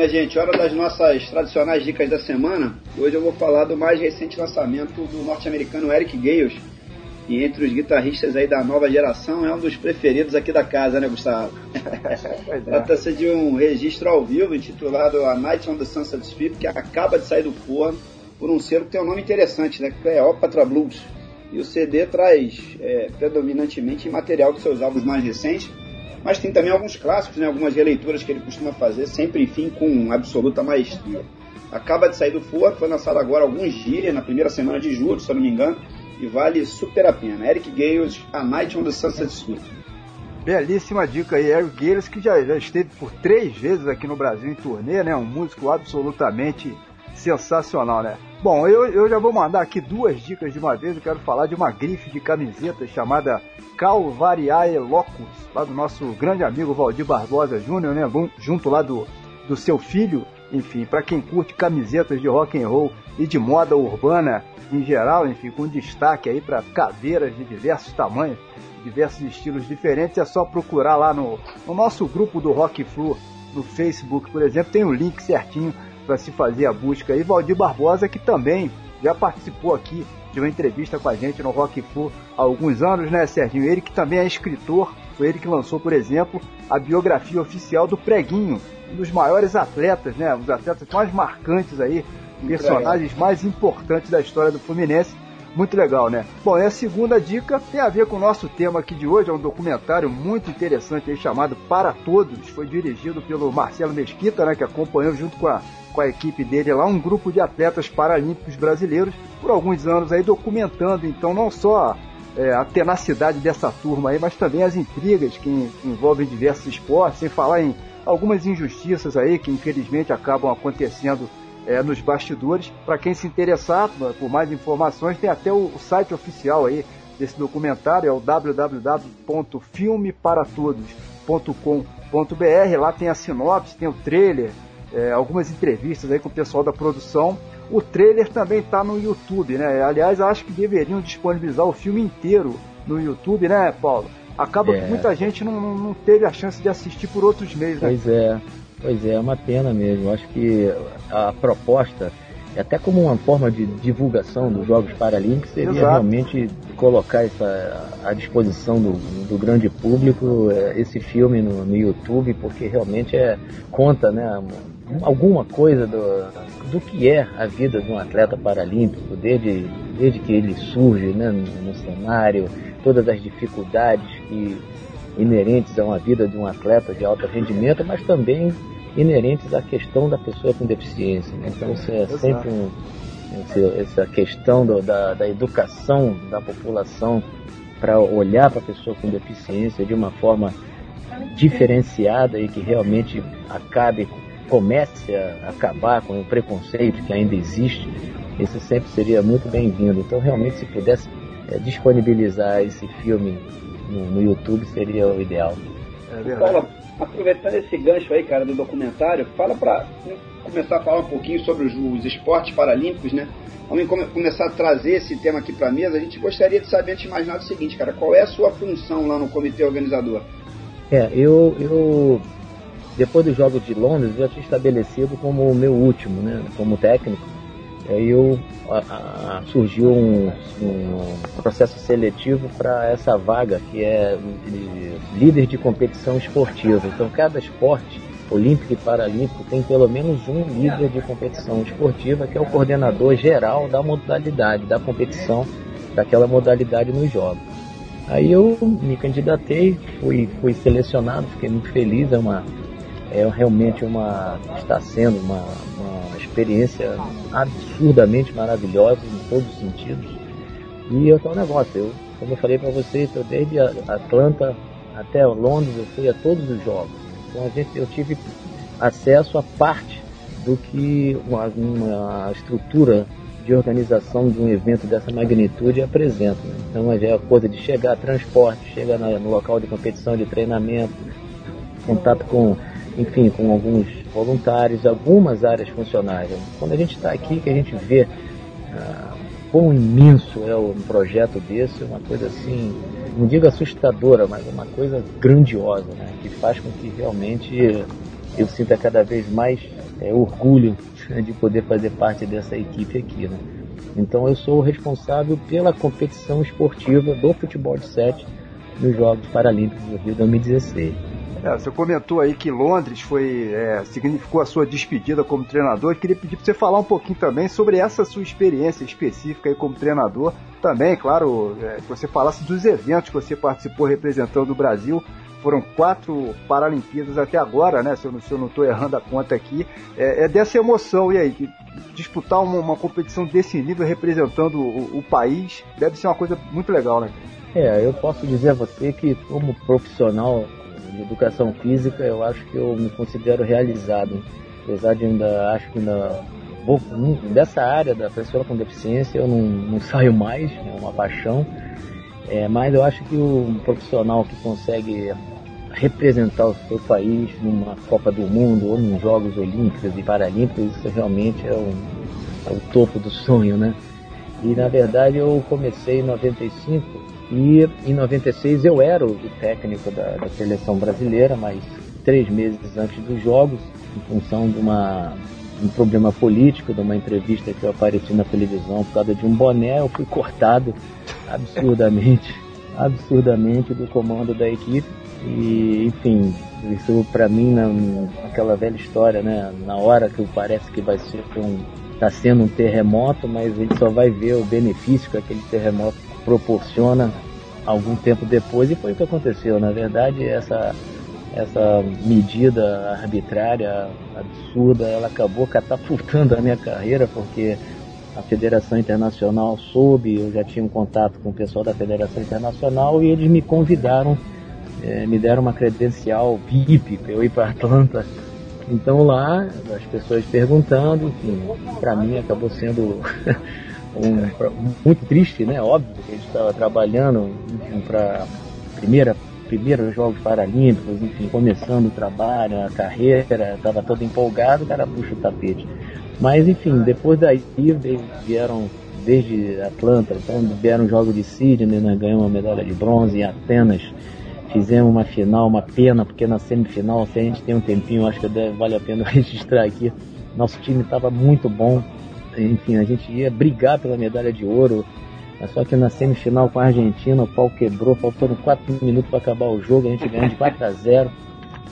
Minha gente, hora das nossas tradicionais dicas da semana. Hoje eu vou falar do mais recente lançamento do norte-americano Eric Gales, que entre os guitarristas aí da nova geração é um dos preferidos aqui da casa, né, Gustavo? É. Trata-se de um registro ao vivo intitulado A Night on the Sunset Strip, que acaba de sair do forno por um selo que tem um nome interessante, né? Cleopatra Blues. E o CD traz é, predominantemente material dos seus álbuns mais recentes, mas tem também alguns clássicos, né? algumas releituras que ele costuma fazer, sempre, enfim, com absoluta maestria. Acaba de sair do forno, foi lançado agora alguns dias, na primeira semana de julho, se eu não me engano, e vale super a pena. Eric Gales, A Night on the Sunset Strip. Belíssima dica aí, Eric Gales, que já, já esteve por três vezes aqui no Brasil em turnê, né? Um músico absolutamente sensacional, né? Bom, eu, eu já vou mandar aqui duas dicas de uma vez. Eu quero falar de uma grife de camisetas chamada Calvariae Locus, lá do nosso grande amigo Valdir Barbosa Júnior, né? Junto lá do, do seu filho. Enfim, para quem curte camisetas de rock and roll e de moda urbana em geral, enfim, com destaque aí para caveiras de diversos tamanhos, diversos estilos diferentes, é só procurar lá no, no nosso grupo do Rock Flu no Facebook, por exemplo, tem o link certinho para se fazer a busca aí. Valdir Barbosa, que também já participou aqui de uma entrevista com a gente no Rock Flu há alguns anos, né, Serginho? Ele que também é escritor, foi ele que lançou, por exemplo, a biografia oficial do Preguinho, um dos maiores atletas, né? Um dos atletas mais marcantes aí, personagens mais importantes da história do Fluminense. Muito legal, né? Bom, e a segunda dica tem a ver com o nosso tema aqui de hoje, é um documentário muito interessante aí chamado Para Todos, foi dirigido pelo Marcelo Mesquita, né, que acompanhou junto com a, com a equipe dele lá um grupo de atletas paralímpicos brasileiros por alguns anos aí documentando então não só é, a tenacidade dessa turma aí, mas também as intrigas que, envolvem diversos esportes, sem falar em algumas injustiças aí que infelizmente acabam acontecendo é, nos bastidores. Para quem se interessar por mais informações, tem até o, site oficial aí desse documentário, é o www.filmeparatodos.com.br. Lá tem a sinopse, tem o trailer, é, algumas entrevistas aí com o pessoal da produção. O trailer também está no YouTube, né? Aliás, acho que deveriam disponibilizar o filme inteiro no YouTube, né, Paulo? Acaba É. que muita gente não, não- não teve a chance de assistir por outros meios, né? Pois é, pois é, é uma pena mesmo. Acho que a proposta, é até como uma forma de divulgação dos Jogos Paralímpicos, seria Exato. realmente colocar essa à disposição do, do grande público eh, esse filme no, no YouTube, porque realmente é conta, né, um- alguma coisa do, do que é a vida de um atleta paralímpico, desde, desde que ele surge né, no, no cenário, todas as dificuldades que inerentes a uma vida de um atleta de alto rendimento, mas também inerentes à questão da pessoa com deficiência. né? Então isso é sempre um, essa questão do- da, da educação da população para olhar para a pessoa com deficiência de uma forma diferenciada e que realmente acabe, comece a acabar com o preconceito que ainda existe, isso sempre seria muito bem-vindo. Então realmente se pudesse eh, disponibilizar esse filme no, no YouTube seria o ideal. É verdade. Paula, aproveitando esse gancho aí, cara, do documentário, fala pra começar a falar um pouquinho sobre os, os esportes paralímpicos, né? Vamos come- começar a trazer esse tema aqui pra mesa. A gente gostaria de saber, antes de mais nada, o seguinte, cara, qual é a sua função lá no comitê organizador? É, eu, eu depois dos Jogos de Londres eu já tinha estabelecido como o meu último, né, como técnico. Aí eu a- a- surgiu um, um processo seletivo para essa vaga que é de líder de competição esportiva. Então cada esporte olímpico e paralímpico tem pelo menos um líder de competição esportiva que é o coordenador geral da modalidade, da competição daquela modalidade nos jogos. Aí eu me candidatei, fui, fui selecionado, fiquei muito feliz, é uma é realmente uma está sendo uma, uma experiência absurdamente maravilhosa em todos os sentidos. E eu tô um negócio, eu, como eu falei para vocês, eu desde Atlanta até Londres, eu fui a todos os jogos. Então a gente, eu tive acesso a parte do que uma, uma estrutura de organização de um evento dessa magnitude apresenta. né? Então é a coisa de chegar transporte, chegar no local de competição, de treinamento, contato com, enfim, com alguns voluntários, algumas áreas funcionais. Quando a gente está aqui, que a gente vê ah, quão imenso é um projeto desse, uma coisa assim, não digo assustadora, mas uma coisa grandiosa, né? que faz com que realmente eu sinto cada vez mais é, orgulho de poder fazer parte dessa equipe aqui. Né? Então eu sou o responsável pela competição esportiva do futebol de 7 nos Jogos Paralímpicos do Rio 2016. É, você comentou aí que Londres foi é, significou a sua despedida como treinador. Eu queria pedir para você falar um pouquinho também sobre essa sua experiência específica aí como treinador. Também, claro, é, que você falasse dos eventos que você participou representando o Brasil. Foram quatro Paralimpíadas até agora, né? Se eu, não estou errando a conta aqui. É, é, dessa emoção, e aí? Disputar uma, uma competição desse nível representando o, o país deve ser uma coisa muito legal, né? É, eu posso dizer a você que como profissional de educação física, eu acho que eu me considero realizado. Apesar de ainda, acho que vou, dessa área da pessoa com deficiência eu não, não saio mais, é uma paixão. É, mas eu acho que o profissional que consegue representar o seu país numa Copa do Mundo ou nos Jogos Olímpicos e Paralímpicos, isso realmente é, um, é o topo do sonho, né? E na verdade eu comecei em 95 e em 96 eu era o técnico da, da seleção brasileira, mas três meses antes dos jogos, em função de uma, um problema político, de uma entrevista que eu apareci na televisão por causa de um boné, eu fui cortado absurdamente, absurdamente do comando da equipe. E, enfim, isso para mim, na, aquela velha história, né? Na hora que parece que vai ser um, tá sendo um terremoto, mas gente só vai ver o benefício que aquele terremoto proporciona algum tempo depois e foi o que aconteceu. Na verdade, essa essa medida arbitrária absurda, ela acabou catapultando a minha carreira porque a Federação Internacional soube, eu já tinha um contato com o pessoal da Federação Internacional e eles me convidaram, eh, me deram uma credencial VIP para eu ir para Atlanta. Então lá, as pessoas perguntando, enfim, para mim acabou sendo um, muito triste, né? Óbvio que a gente estava trabalhando para primeira primeiros Jogos Paralímpicos, enfim, começando o trabalho, a carreira, estava todo empolgado, o cara puxa o tapete. Mas enfim, depois daí vieram desde Atlanta, então vieram jogos de Sydney, nós ganhamos uma medalha de bronze em Atenas, fizemos uma final, uma pena, porque na semifinal, se a gente tem um tempinho, acho que deve, vale a pena registrar aqui, nosso time estava muito bom, enfim, a gente ia brigar pela medalha de ouro. Só que na semifinal com a Argentina o pau quebrou, faltando 4 minutos para acabar o jogo, a gente ganhou de 4 a 0.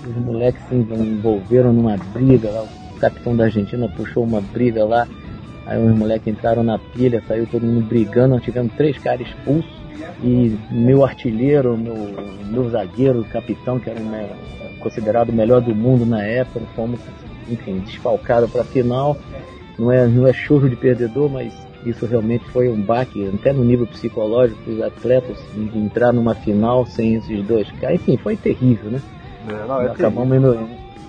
Os moleques se envolveram numa briga lá, o capitão da Argentina puxou uma briga lá, aí os moleques entraram na pilha, saiu todo mundo brigando, nós tivemos três caras expulsos e meu artilheiro, meu, meu zagueiro, capitão, que era considerado o melhor do mundo na época, fomos, enfim, desfalcados para a final não é, não é churro de perdedor, mas isso realmente foi um baque, até no nível psicológico, os atletas entrar numa final sem esses dois caras. Enfim, foi terrível, né? É, não, é acabamos, indo,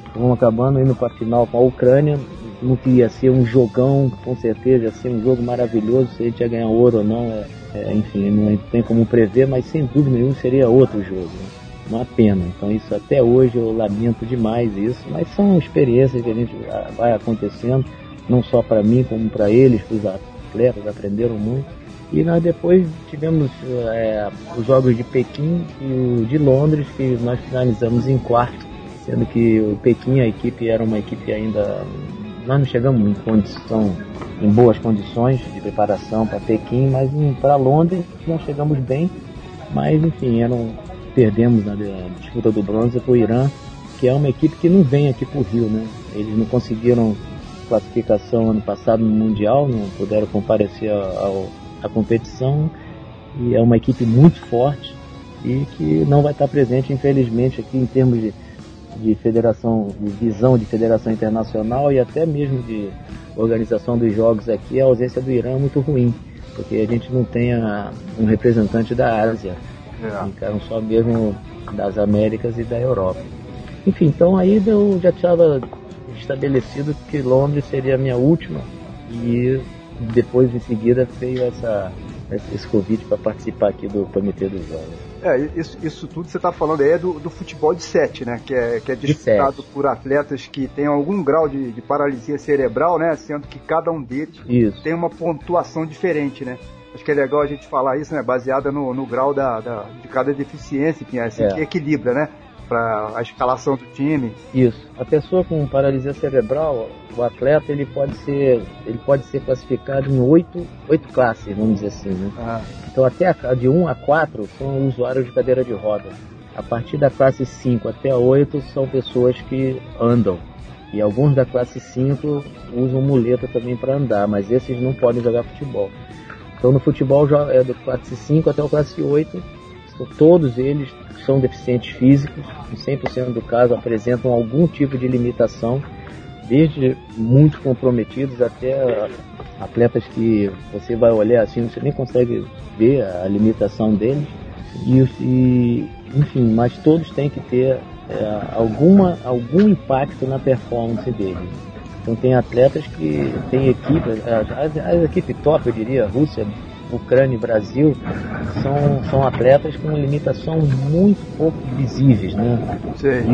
acabamos acabando indo para a final com a Ucrânia. Não que ia ser um jogão, com certeza, ia ser um jogo maravilhoso, se a gente ia ganhar ouro ou não, é, é, enfim, não tem como prever, mas sem dúvida nenhuma seria outro jogo. Né? Uma pena. Então isso até hoje eu lamento demais isso, mas são experiências que a gente vai acontecendo não só para mim, como para eles, para os atletas, aprenderam muito. E nós depois tivemos é, os Jogos de Pequim e o de Londres, que nós finalizamos em quarto, sendo que o Pequim, a equipe era uma equipe ainda. Nós não chegamos em condição, em boas condições de preparação para Pequim, mas para Londres nós chegamos bem, mas enfim, eram, perdemos na disputa do bronze para o Irã, que é uma equipe que não vem aqui para o Rio, né? Eles não conseguiram classificação ano passado no Mundial, não puderam comparecer à competição. E é uma equipe muito forte e que não vai estar presente, infelizmente, aqui em termos de, de federação, de visão de federação internacional e até mesmo de organização dos jogos aqui, a ausência do Irã é muito ruim, porque a gente não tem a, um representante da Ásia, é. ficaram só mesmo das Américas e da Europa. Enfim, então aí eu já estava estabelecido que Londres seria a minha última e depois em seguida veio essa, esse convite para participar aqui do Comitê dos Jovens. É, isso, isso tudo você está falando aí é do, do, futebol de sete, né? Que é, que é disputado por atletas que têm algum grau de, de, paralisia cerebral, né? Sendo que cada um deles isso. tem uma pontuação diferente, né? Acho que é legal a gente falar isso, né? Baseada no, no grau da, da de cada deficiência, enfim, é assim é. que equilibra, né? Para a escalação do time. Isso. A pessoa com paralisia cerebral, o atleta, ele pode ser, ele pode ser classificado em oito, oito classes, vamos dizer assim, né? Ah, Então até a, de 1 a 4 são usuários de cadeira de roda. A partir da classe 5 até a 8 são pessoas que andam. E alguns da classe 5 usam muleta também para andar, mas esses não podem jogar futebol. Então no futebol é da classe 5 até a classe 8, são- todos eles são deficientes físicos, em 100% do caso apresentam algum tipo de limitação, desde muito comprometidos até atletas que você vai olhar assim, você nem consegue ver a limitação deles. E, e, enfim, mas todos têm que ter é, alguma, algum impacto na performance deles. Então tem atletas que tem equipes, as, as, as equipes top, eu diria, Rússia, Ucrânia e Brasil, são, são atletas com limitação muito pouco visíveis, né?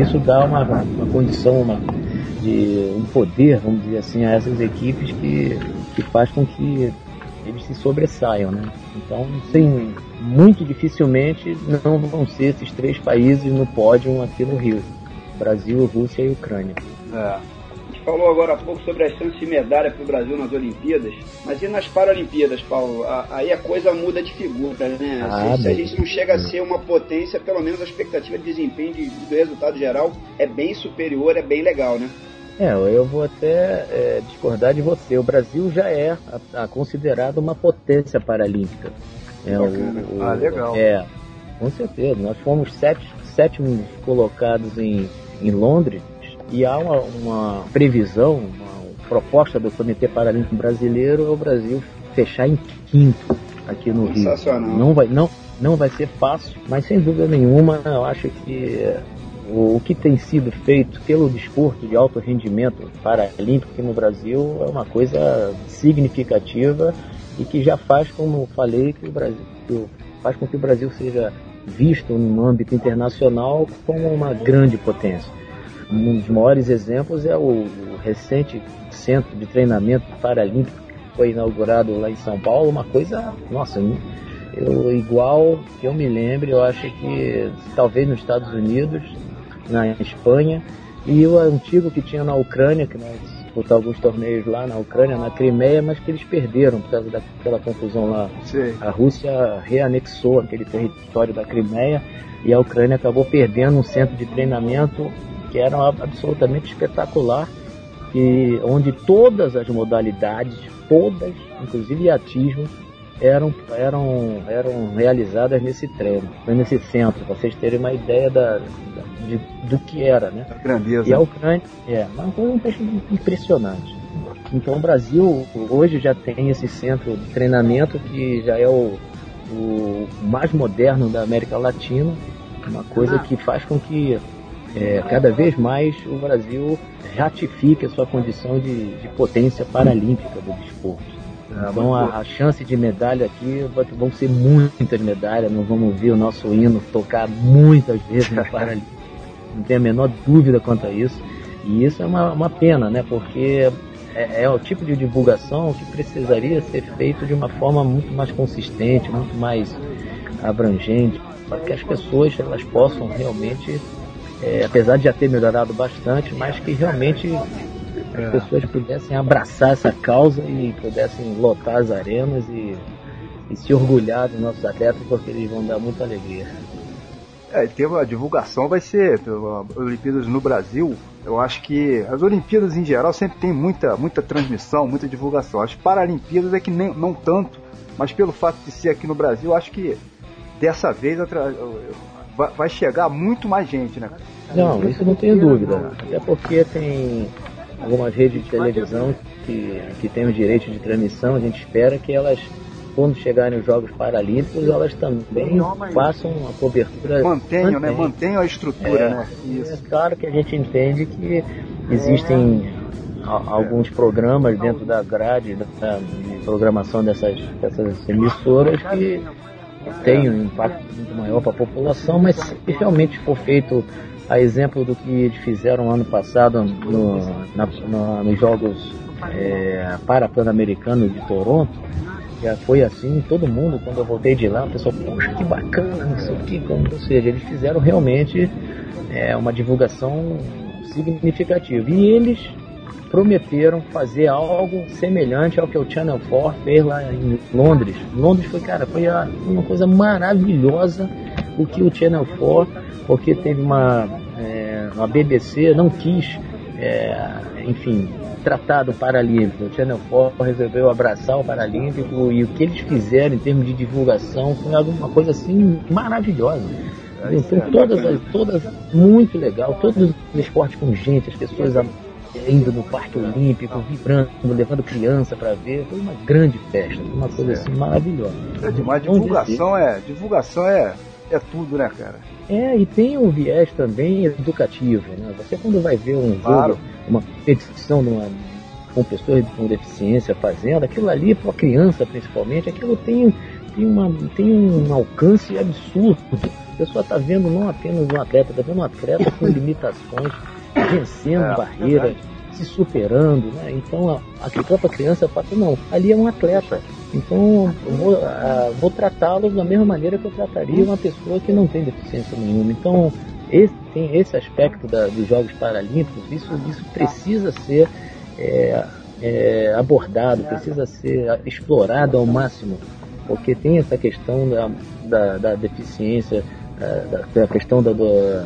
Isso dá uma, uma condição, uma, de um poder, vamos dizer assim, a essas equipes que, que faz com que eles se sobressaiam, né? Então, sim, muito dificilmente não vão ser esses três países no pódio aqui no Rio. Brasil, Rússia e Ucrânia. É. Falou agora há pouco sobre as chances de medalha para o Brasil nas Olimpíadas, mas e nas Paralimpíadas, Paulo? A- Aí a coisa muda de figura, né? Ah, se, se a gente não chega a ser uma potência, pelo menos a expectativa de desempenho de- do resultado geral é bem superior, é bem legal, né? É, eu vou até é, discordar de você. O Brasil já é a- a considerado uma potência paralímpica. É, Bacana. Ah, legal. É, com certeza. Nós fomos sete, sétimos colocados em, em Londres e há uma, uma previsão, uma proposta do Comitê Paralímpico Brasileiro é o Brasil fechar em quinto aqui no Rio. Não vai, não, não vai ser fácil, mas sem dúvida nenhuma eu acho que é, o, que tem sido feito pelo desporto de alto rendimento paralímpico aqui no Brasil é uma coisa significativa e que já faz, como falei, que o Brasil faz com que o Brasil seja visto no âmbito internacional como uma grande potência. Um dos maiores exemplos é o, o recente centro de treinamento paralímpico que foi inaugurado lá em São Paulo, uma coisa, nossa, eu, igual que eu me lembre, eu acho que talvez nos Estados Unidos, na Espanha, e o antigo que tinha na Ucrânia, que nós disputamos alguns torneios lá na Ucrânia, na Crimeia, mas que eles perderam por causa daquela confusão lá. Sei. A Rússia reanexou aquele território da Crimeia e a Ucrânia acabou perdendo um centro de treinamento que era absolutamente espetacular, que, onde todas as modalidades, todas, inclusive atismo, eram, eram, eram realizadas nesse treino, nesse centro, para vocês terem uma ideia da, da- de- do que era, né? Grandeza. E a Ucrânia, é, uma coisa impressionante. Então o Brasil hoje já tem esse centro de treinamento que já é o, o mais moderno da América Latina, uma coisa que faz com que é, cada vez mais o Brasil ratifique a sua condição de, de potência paralímpica do desporto. Então a, a chance de medalha aqui vão ser muitas medalhas, nós vamos ver o nosso hino tocar muitas vezes na Paralímpica. Não tem a menor dúvida quanto a isso. E isso é uma, uma pena, né? Porque é, é o tipo de divulgação que precisaria ser feito de uma forma muito mais consistente, muito mais abrangente, para que as pessoas elas possam realmente, é, apesar de já ter melhorado bastante, mas que realmente as pessoas pudessem abraçar essa causa e pudessem lotar as arenas e, e se orgulhar dos nossos atletas, porque eles vão dar muita alegria. É, e tem uma divulgação, vai ser pela Olimpíadas no Brasil. Eu acho que as Olimpíadas em geral sempre tem muita, muita transmissão, muita divulgação. As Paralimpíadas é que nem, não tanto, mas pelo fato de ser aqui no Brasil, eu acho que dessa vez vai- chegar muito mais gente, né? Não, isso não tenho dúvida. Até porque tem algumas redes de televisão que, que têm o direito de transmissão, a gente espera que elas, quando chegarem os Jogos Paralímpicos, elas também façam a cobertura. Mantenham, né? Mantenham. A estrutura, É, né? É Isso. claro que a gente entende que existem a- alguns programas dentro da grade da, da- de programação dessas, dessas emissoras que têm um impacto muito maior para a população, mas se realmente for feito a exemplo do que eles fizeram ano passado no, na- na- nos Jogos é, Para-Pan-Americanos de Toronto, já foi assim, todo mundo, quando eu voltei de lá, o pessoal, poxa, que bacana, não sei o que, como, ou seja, eles fizeram realmente é, uma divulgação significativa. E eles prometeram fazer algo semelhante ao que o Channel 4 fez lá em Londres. Londres foi, cara, foi uma coisa maravilhosa o que o Channel 4, porque teve uma, é, uma BBC, não quis, é, enfim, tratar do Paralímpico. O Channel 4 resolveu abraçar o Paralímpico e o que eles fizeram em termos de divulgação foi alguma coisa assim maravilhosa. Então, todas, as, todas, muito legal, todos os esportes com gente, as pessoas indo no Parque Olímpico, vibrando, levando criança para ver. Foi uma grande festa, uma coisa assim maravilhosa. É demais, divulgação é, divulgação é, é tudo, né, cara? É, e tem um viés também educativo, né? Você quando vai ver um Claro. jogo, uma competição numa, com pessoas com deficiência fazendo, aquilo ali para a criança principalmente, aquilo tem, tem, uma, tem um alcance absurdo. A pessoa está vendo não apenas um atleta, está vendo um atleta com limitações, vencendo É, barreiras, se superando, né? Então a, a própria criança fala, não, ali é um atleta. Então eu vou, ah, vou tratá-lo da mesma maneira que eu trataria uma pessoa que não tem deficiência nenhuma. Então esse, tem esse aspecto da- dos Jogos Paralímpicos, isso, isso precisa ser é, é, abordado, precisa ser explorado ao máximo, porque tem essa questão da, da, da deficiência, da, da questão da, do-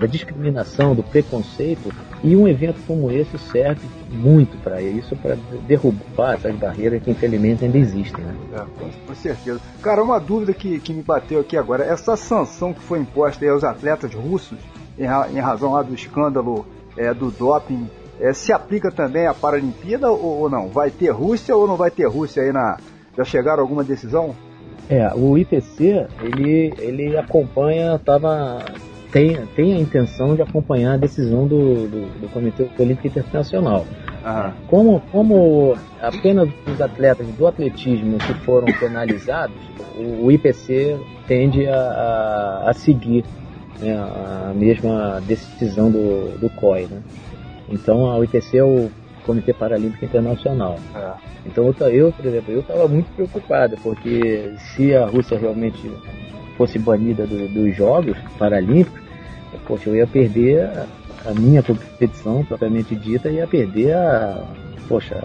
da discriminação, do preconceito, e um evento como esse serve muito para isso, para derrubar essas barreiras que infelizmente ainda existem. Né? É, com, certeza. Cara, uma dúvida que, que me bateu aqui agora. Essa sanção que foi imposta aí aos atletas russos, em, em razão lá do escândalo é, do doping, é, se aplica também à Paralimpíada ou, ou não? Vai ter Rússia ou não vai ter Rússia aí na. Já chegaram a alguma decisão? É, o IPC, ele, ele acompanha, tava, tem, tem a intenção de acompanhar a decisão do, do, do Comitê Olímpico Internacional. Aham. Como, como apenas os atletas do atletismo que foram penalizados, o, o IPC tende a, a, a seguir né, a mesma decisão do, do COI. Né? Então, o IPC é o Comitê Paralímpico Internacional. É. Então, eu, eu por exemplo, eu estava muito preocupado, porque se a Rússia realmente fosse banida do- dos Jogos Paralímpicos, poxa, eu ia perder a, minha competição propriamente dita, ia perder a, poxa,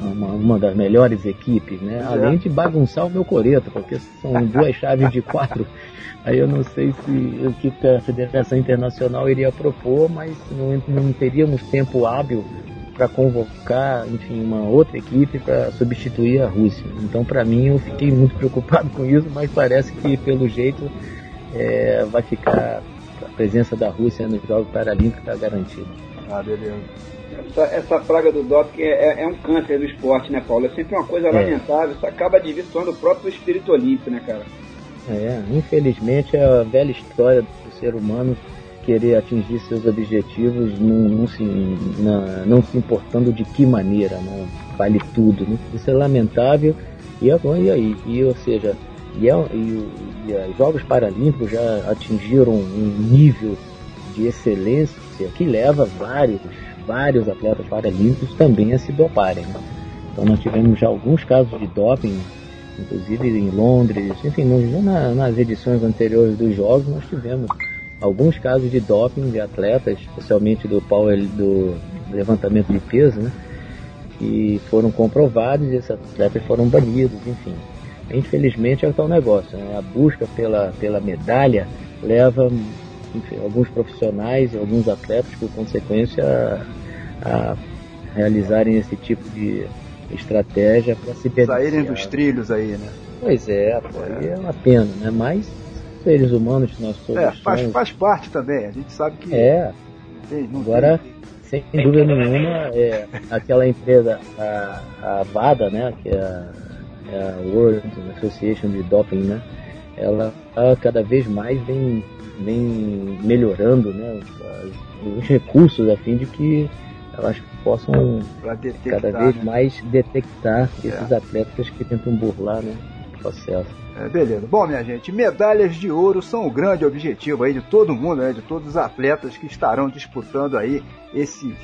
uma, uma das melhores equipes, né? É. Além de bagunçar o meu coreto, porque são duas chaves de quatro. Aí eu não sei se o que a Federação Internacional iria propor, mas não, não teríamos tempo hábil para convocar, enfim, uma outra equipe para substituir a Rússia. Então, para mim, eu fiquei muito preocupado com isso, mas parece que, pelo jeito, é, vai ficar a presença da Rússia nos Jogos Paralímpicos está garantida. Ah, beleza. Essa, essa praga do doping é, é- é um câncer do esporte, né, Paulo? É sempre uma coisa lamentável. Isso acaba desvirtuando o próprio espírito olímpico, né, cara? É, infelizmente, é a velha história do ser humano querer atingir seus objetivos não, não se, não se importando de que maneira, vale tudo. Né? Isso é lamentável. E, agora, e aí? E, ou seja, e, é- e e os Jogos Paralímpicos já atingiram um nível de excelência que leva vários, vários atletas paralímpicos também a se doparem. né? Então nós tivemos já alguns casos de doping, inclusive em Londres, enfim, nas edições anteriores dos jogos nós tivemos alguns casos de doping de atletas, especialmente do power do levantamento de peso, né? Que foram comprovados e esses atletas foram banidos, enfim. Infelizmente é o tal negócio, né? A busca pela, pela medalha leva enfim, alguns profissionais e alguns atletas, por consequência, a, a realizarem esse tipo de estratégia para se Saírem dos trilhos aí, né? Pois é, pô, aí é uma pena, né? Mas seres humanos que nós todos É, faz, somos. faz parte também. A gente sabe que É, tem- agora, sem dúvida nenhuma, é, aquela empresa, a, a VADA, né? Que é a, é a World Association de Doping, né? Ela, ela cada vez mais vem, vem melhorando né, os recursos a fim de que elas possam tem detectar, cada vez né? mais detectar esses atletas que tentam burlar né, o processo. É, beleza. Bom, minha gente, medalhas de ouro são o grande objetivo aí de todo mundo, né? De todos os atletas que estarão disputando aí esses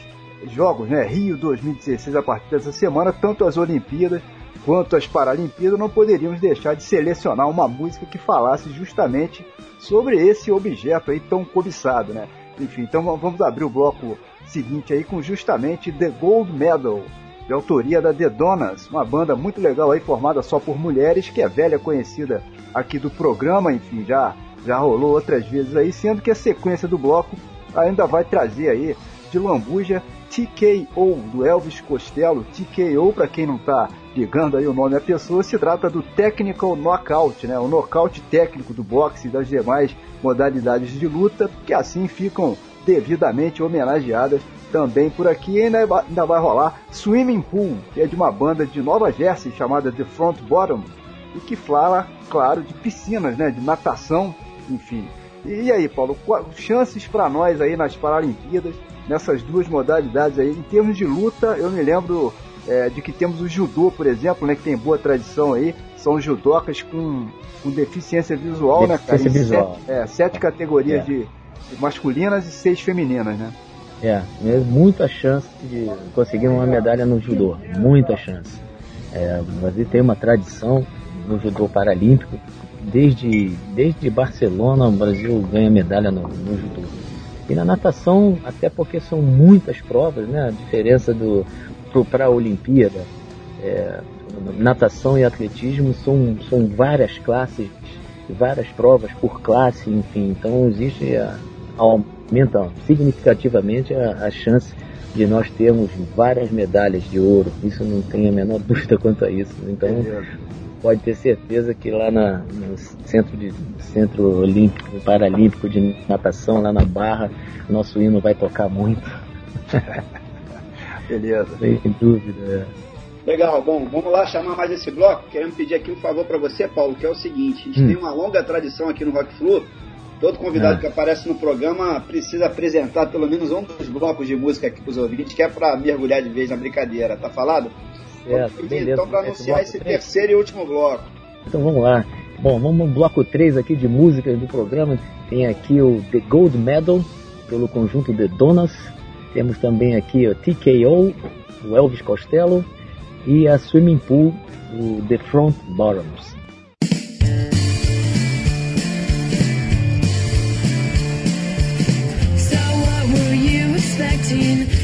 jogos, né? Rio 2016 a partir dessa semana, tanto as Olimpíadas quanto às Paralimpíadas, não poderíamos deixar de selecionar uma música que falasse justamente sobre esse objeto aí tão cobiçado, né? Enfim, então vamos abrir o bloco seguinte aí com justamente The Gold Medal, de autoria da The Donas, uma banda muito legal aí formada só por mulheres, que é velha conhecida aqui do programa, enfim, já já rolou outras vezes aí, sendo que a sequência do bloco ainda vai trazer aí de lambuja TKO do Elvis Costello. TKO, para quem não está ligando aí o nome da pessoa, se trata do Technical Knockout, né? o nocaute técnico do boxe e das demais modalidades de luta, que assim ficam devidamente homenageadas também por aqui. E ainda, ainda vai rolar Swimming Pool, que é de uma banda de Nova Jersey chamada The Front Bottom, e que fala, claro, de piscinas, né? de natação, enfim. E aí, Paulo, chances para nós aí nas Paralimpíadas, nessas duas modalidades aí, em termos de luta, eu me lembro é, de que temos o judô, por exemplo, né, que tem boa tradição aí, são judocas com, com deficiência visual, deficiência né, cara? Visual. Sete, é, sete categorias é. de, de masculinas e seis femininas, né? É, muita chance de conseguir uma medalha no judô, muita chance. É, o Brasil tem uma tradição no judô paralímpico, desde, desde Barcelona o Brasil ganha medalha no, no judô. E na natação, até porque são muitas provas, né? A diferença do para a Olimpíada, é, natação e atletismo são, são várias classes, várias provas por classe, enfim. Então existe a, aumenta significativamente a, a chance de nós termos várias medalhas de ouro. Isso não tem a menor dúvida quanto a isso. Então pode ter certeza que lá na, no centro de centro olímpico, paralímpico de natação lá na Barra, nosso hino vai tocar muito. Beleza. Sem dúvida. É. Legal, bom, vamos lá chamar mais esse bloco. Queremos pedir aqui um favor para você, Paulo, que é o seguinte: a gente hum. tem uma longa tradição aqui no Rock Flu. Todo convidado é. que aparece no programa precisa apresentar pelo menos um dos blocos de música aqui para os ouvintes, que é para mergulhar de vez na brincadeira. Tá falado? É, beleza. Então, para anunciar esse, esse terceiro e último bloco. Então vamos lá. Bom, vamos no bloco 3 aqui de músicas do programa. Tem aqui o The Gold Medal, pelo conjunto The Donas. Temos também aqui o TKO, do Elvis Costello. E a Swimming Pool, do The Front Bottoms. routine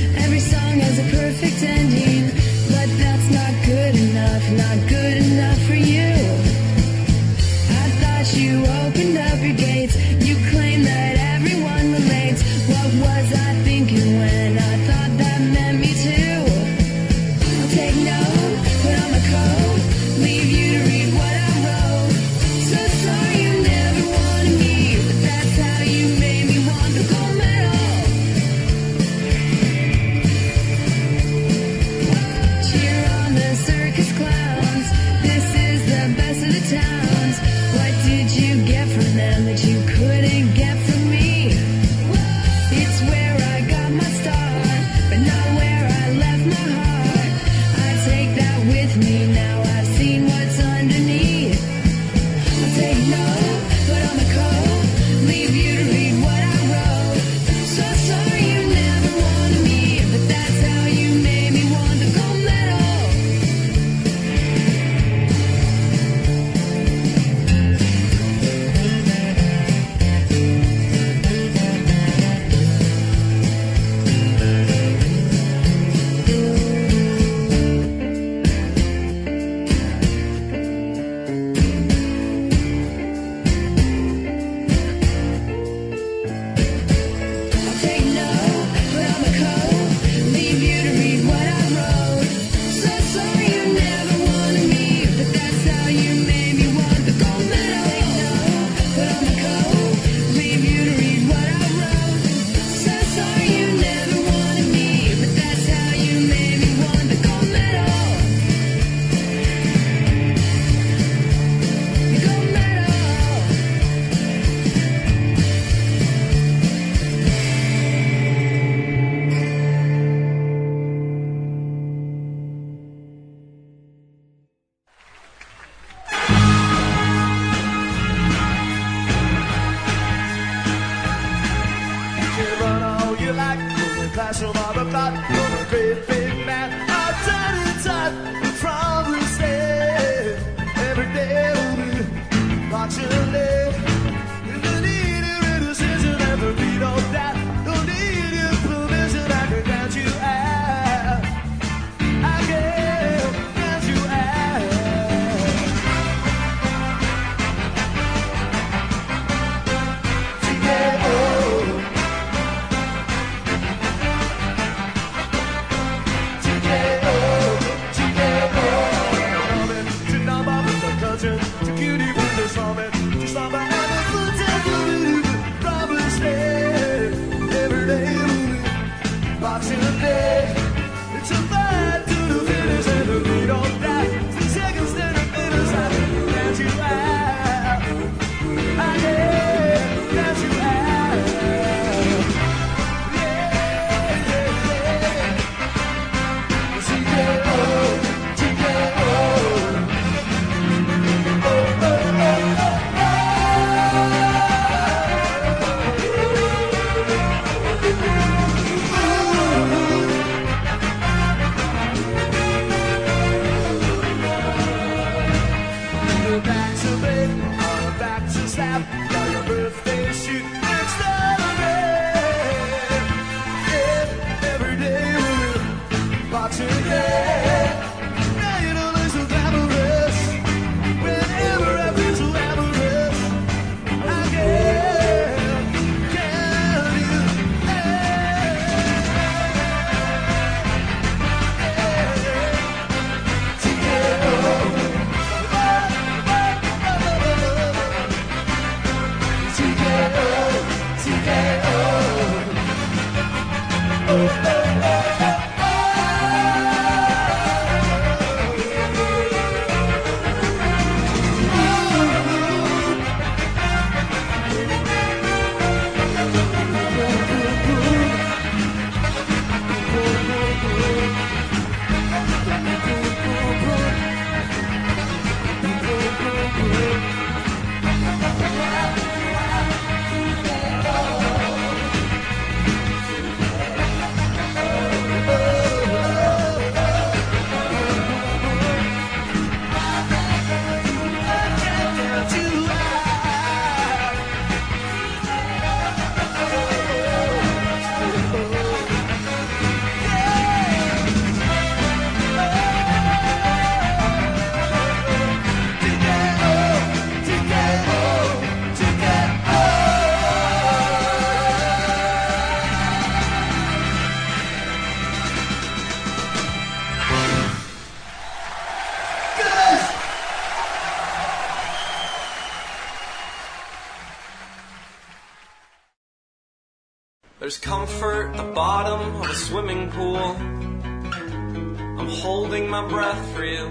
There's comfort at the bottom of a swimming pool. I'm holding my breath for you.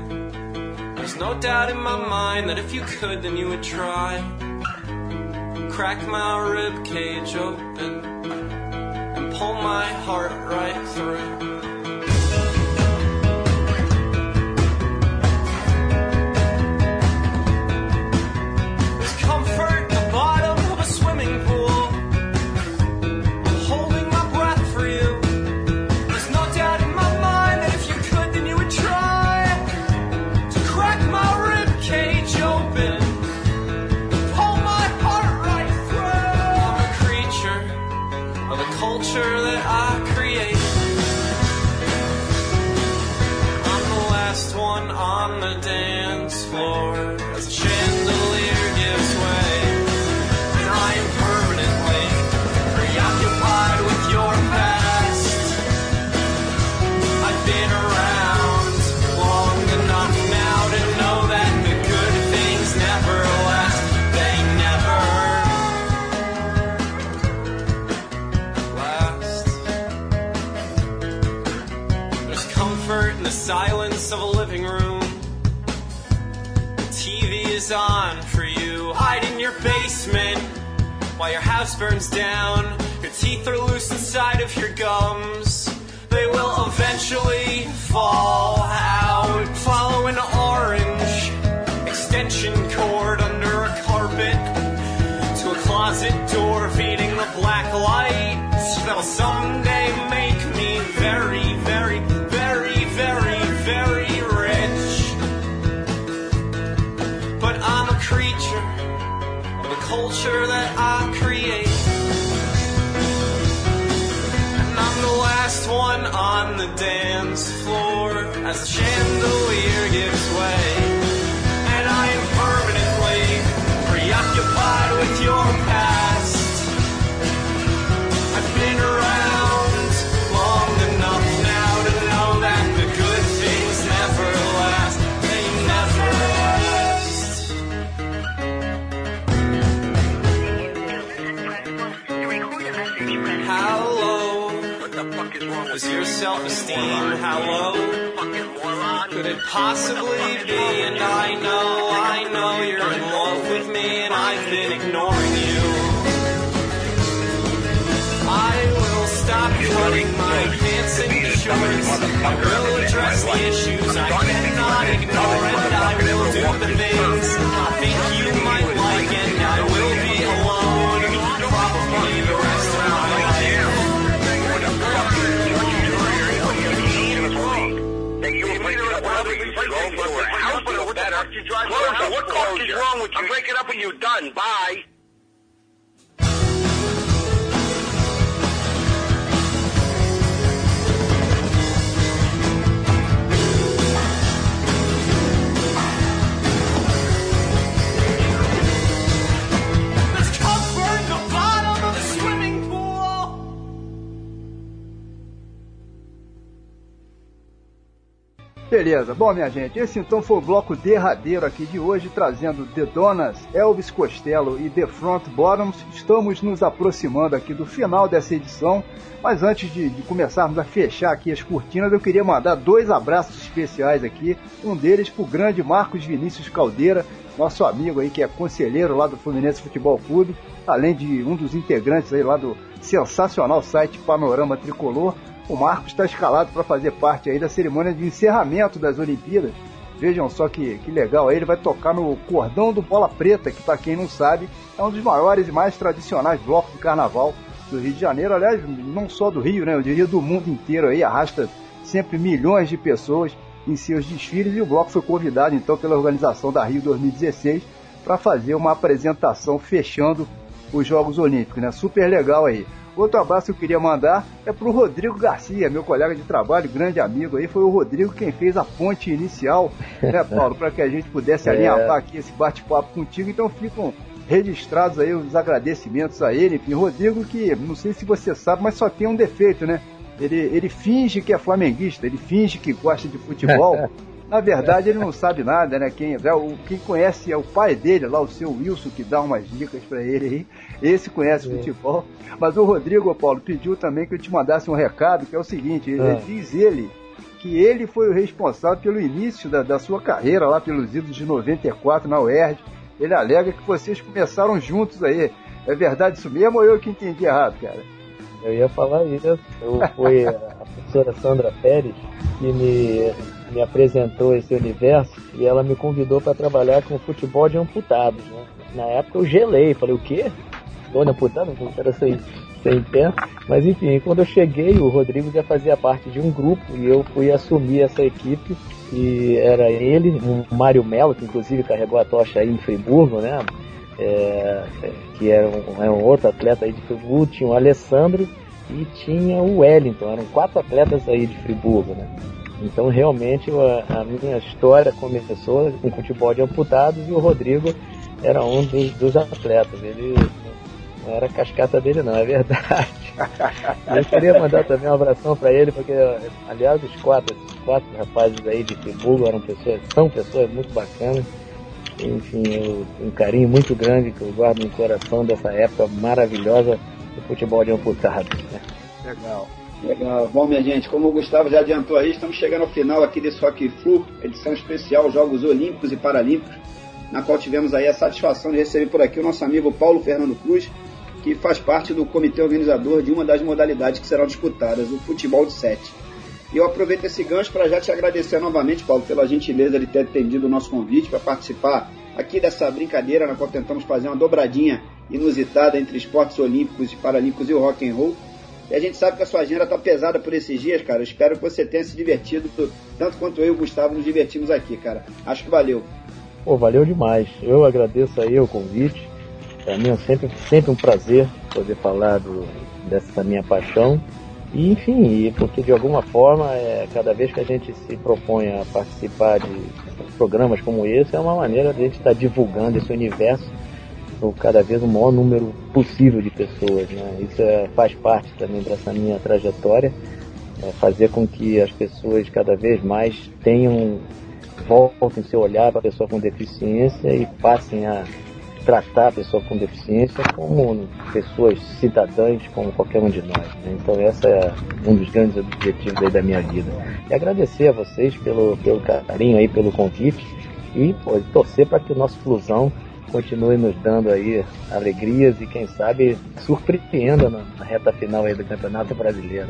There's no doubt in my mind that if you could, then you would try. Crack my rib cage open and pull my heart right through. Burns down. Your teeth are loose inside of your gums. They will eventually fall out. Follow an orange extension cord under a carpet to a closet door feeding the black light that'll someday make me very, very, very, very, very rich. But I'm a creature of the culture that I as the chandelier gives way. And I am permanently preoccupied with your past. I've been around long enough now to know that the good things never last. They never last. How low What the fuck is wrong? was your self-esteem? How low could possibly be? And I know, I know you're in love with me, and I've been ignoring you. I will stop cutting my pants and shorts. I will address the issues What the fuck is wrong with you? I'm breaking up with you. Done. Bye. Beleza, bom minha gente, esse então foi o bloco derradeiro aqui de hoje, trazendo The Donas, Elvis Costello e The Front Bottoms. Estamos nos aproximando aqui do final dessa edição, mas antes de, de começarmos a fechar aqui as cortinas, eu queria mandar dois abraços especiais aqui. Um deles pro grande Marcos Vinícius Caldeira, nosso amigo aí que é conselheiro lá do Fluminense Futebol Clube, além de um dos integrantes aí lá do sensacional site Panorama Tricolor. O Marcos está escalado para fazer parte aí da cerimônia de encerramento das Olimpíadas. Vejam só que, que legal, aí ele vai tocar no Cordão do Bola Preta, que para quem não sabe, é um dos maiores e mais tradicionais blocos de carnaval do Rio de Janeiro. Aliás, não só do Rio, né? Eu diria do mundo inteiro aí, arrasta sempre milhões de pessoas em seus desfiles e o bloco foi convidado então pela organização da Rio 2016 para fazer uma apresentação fechando os Jogos Olímpicos, né? Super legal aí. Outro abraço que eu queria mandar é pro Rodrigo Garcia, meu colega de trabalho, grande amigo aí. Foi o Rodrigo quem fez a ponte inicial, né, Paulo, para que a gente pudesse É. alinhavar aqui esse bate-papo contigo. Então ficam registrados aí os agradecimentos a ele. Enfim, Rodrigo, que não sei se você sabe, mas só tem um defeito, né? Ele, ele finge que é flamenguista, ele finge que gosta de futebol. Na verdade, ele não sabe nada, né? Quem, é, o, quem conhece é o pai dele, lá o seu Wilson, que dá umas dicas pra ele aí. Esse conhece É. futebol. Mas o Rodrigo, Paulo, pediu também que eu te mandasse um recado, que é o seguinte: ele- Ah. diz ele que ele foi o responsável pelo início da, da sua carreira lá pelos idos de 94 na UERJ. Ele alega que vocês começaram juntos aí. É verdade isso mesmo ou eu que entendi errado, cara? Eu ia falar isso. Eu, foi a professora Sandra Pérez que me, me apresentou esse universo e ela me convidou para trabalhar com futebol de amputados. Né? Na época eu gelei, falei, o quê? De amputados? Não quero sem, sem pé. Mas enfim, quando eu cheguei, o Rodrigo já fazia parte de um grupo e eu fui assumir essa equipe. E era ele, o Mário Melo, que inclusive carregou a tocha aí em Friburgo, né? É, é, que era um, é um outro atleta aí de Friburgo, tinha o Alessandro e tinha o Wellington, eram quatro atletas aí de Friburgo, né? Então realmente a, a minha história começou com futebol de amputados e o Rodrigo era um dos, dos atletas. Ele não era cascata dele não, é verdade. Eu queria mandar também um abração para ele, porque aliás os quatro, esses quatro rapazes aí de Friburgo eram pessoas, são pessoas muito bacanas. Enfim, eu, um carinho muito grande que eu guardo no coração dessa época maravilhosa do futebol de amputados. Né? Legal. Legal. Bom, minha gente, como o Gustavo já adiantou aí, estamos chegando ao final aqui desse Rock Flu, edição especial Jogos Olímpicos e Paralímpicos, na qual tivemos aí a satisfação de receber por aqui o nosso amigo Paulo Fernando Cruz, que faz parte do comitê organizador de uma das modalidades que serão disputadas, o futebol de sete. E eu aproveito esse gancho para já te agradecer novamente, Paulo, pela gentileza de ter atendido o nosso convite para participar aqui dessa brincadeira na qual tentamos fazer uma dobradinha inusitada entre esportes olímpicos e paralímpicos e o rock and roll. E a gente sabe que a sua agenda tá pesada por esses dias, cara. Espero que você tenha se divertido tanto quanto eu e o Gustavo nos divertimos aqui, cara. Acho que valeu. Pô, valeu demais. Eu agradeço aí o convite. Para mim é sempre, sempre um prazer poder falar do, dessa minha paixão. E, enfim, porque de alguma forma, é, cada vez que a gente se propõe a participar de programas como esse, é uma maneira de a gente estar divulgando esse universo cada vez o maior número possível de pessoas. Né? Isso é, faz parte também dessa minha trajetória, é fazer com que as pessoas cada vez mais tenham, voltem seu olhar para a pessoa com deficiência e passem a tratar a pessoa com deficiência como pessoas cidadãs como qualquer um de nós. Né? Então esse é um dos grandes objetivos da minha vida. E agradecer a vocês pelo, pelo carinho aí, pelo convite e pô, torcer para que o nosso Flusão continue nos dando aí alegrias e quem sabe surpreenda na, reta final aí do Campeonato Brasileiro.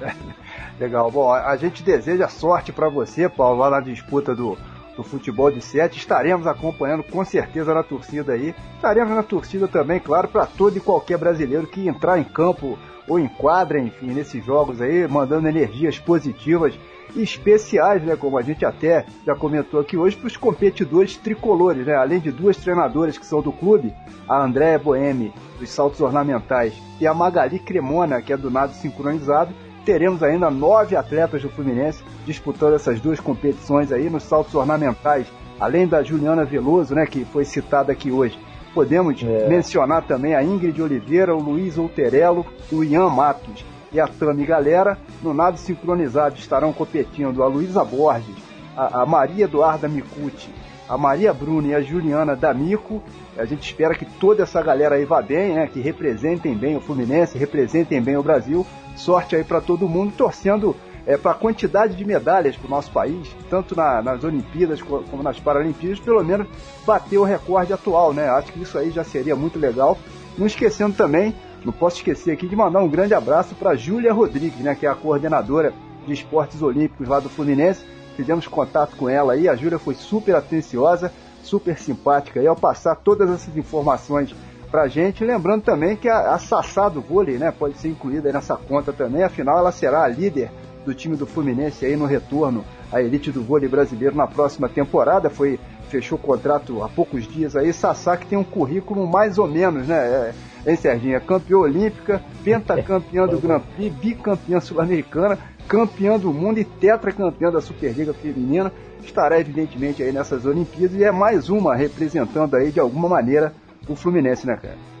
Legal. Bom, a, gente deseja sorte para você, Paulo, lá na disputa do, do futebol de sete. Estaremos acompanhando com certeza na torcida aí. Estaremos na torcida também, claro, para todo e qualquer brasileiro que entrar em campo ou em quadra, enfim, nesses jogos aí, mandando energias positivas especiais, né, como a gente até já comentou aqui hoje, para os competidores tricolores, né, além de duas treinadoras que são do clube, a Andréa Boemi, dos saltos ornamentais, e a Magali Cremona, que é do nado sincronizado, teremos ainda nove atletas do Fluminense disputando essas duas competições aí nos saltos ornamentais, além da Juliana Veloso, né, que foi citada aqui hoje. Podemos É. mencionar também a Ingrid Oliveira, o Luiz Outerello, o Ian Matos e a Tami Galera. No nado sincronizado estarão competindo a Luísa Borges, a, a Maria Eduarda Micucci, a Maria Bruna e a Juliana D'Amico. A gente espera que toda essa galera aí vá bem, né? Que representem bem o Fluminense, representem bem o Brasil. Sorte aí para todo mundo, torcendo é, para a quantidade de medalhas para o nosso país, tanto na- nas Olimpíadas co- como nas Paralimpíadas, pelo menos bater o recorde atual, né? Acho que isso aí já seria muito legal. Não esquecendo também, não posso esquecer aqui de mandar um grande abraço para Júlia Rodrigues, né? Que é a coordenadora de esportes olímpicos lá do Fluminense. Fizemos contato com ela aí, a Júlia foi super atenciosa, super simpática aí ao passar todas essas informações pra gente. Lembrando também que a, a Sassá do vôlei, né, pode ser incluída nessa conta também. Afinal, ela será a líder do time do Fluminense aí no retorno à elite do vôlei brasileiro na próxima temporada. Foi fechou o contrato há poucos dias aí. Sassá que tem um currículo mais ou menos, né? É, hein, Serginho? É campeã olímpica, pentacampeã do Grand Prix, bicampeã sul-americana, campeã do mundo e tetracampeã da Superliga Feminina. Estará evidentemente aí nessas Olimpíadas e é mais uma representando aí de alguma maneira o Fluminense, né, cara?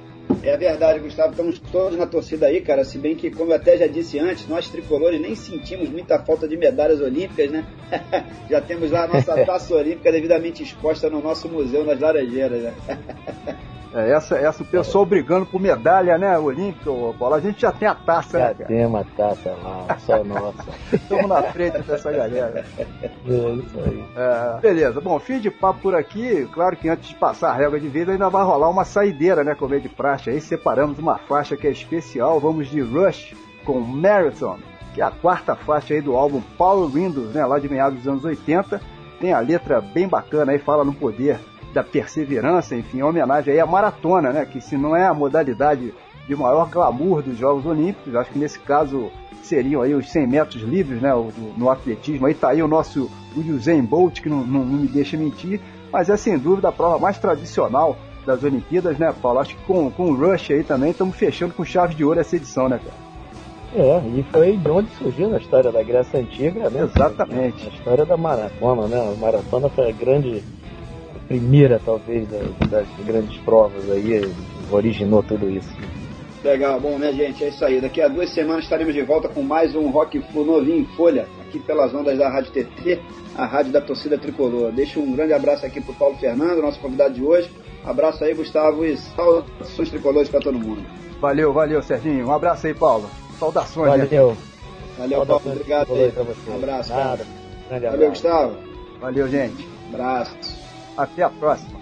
É verdade, Gustavo. Estamos todos na torcida aí, cara. Se bem que, como eu até já disse antes, nós tricolores nem sentimos muita falta de medalhas olímpicas, né? já temos lá a nossa taça olímpica devidamente exposta no nosso museu nas Laranjeiras, né? É, essa, essa o pessoal brigando por medalha, né, olímpica, Paulo. A gente já tem a taça, né, Já cara? tem uma taça lá, só nossa. Estamos na frente dessa galera. É isso aí. É, beleza, bom, fim de papo por aqui. Claro que antes de passar a régua de vez, ainda vai rolar uma saideira, né, como é de praxe. Aí separamos uma faixa que é especial. Vamos de Rush com Marathon, que é a quarta faixa aí do álbum Power Windows, né, lá de meados dos anos 80. Tem a letra bem bacana aí, fala no poder da perseverança, enfim, em homenagem aí à maratona, né, que se não é a modalidade de maior glamour dos Jogos Olímpicos, acho que nesse caso seriam aí os 100 metros livres, né, no atletismo. Aí tá aí o nosso Usain Bolt, que não, não- não me deixa mentir, mas é sem dúvida a prova mais tradicional das Olimpíadas, né, Paulo? Acho que com, com o Rush aí também estamos fechando com chave de ouro essa edição, né, cara? É, e foi de onde surgiu a história da Grécia Antiga, né? Exatamente. A história da maratona, né? A maratona foi a grande, primeira, talvez, das, das grandes provas aí, originou tudo isso. Legal, bom, né, gente? É isso aí. Daqui a duas semanas estaremos de volta com mais um Rock Flu novinho em folha, aqui pelas ondas da Rádio TT, a rádio da torcida tricolor. Deixo um grande abraço aqui pro Paulo Fernando, nosso convidado de hoje. Abraço aí, Gustavo, e saudações tricolores para todo mundo. Valeu, valeu, Serginho. Um abraço aí, Paulo. Saudações, né? Valeu. Valeu, Paulo. Obrigado aí. pra você. Um abraço, Nada. cara. Grande Valeu, abraço. Gustavo. Valeu, gente. Abraço. Até a próxima.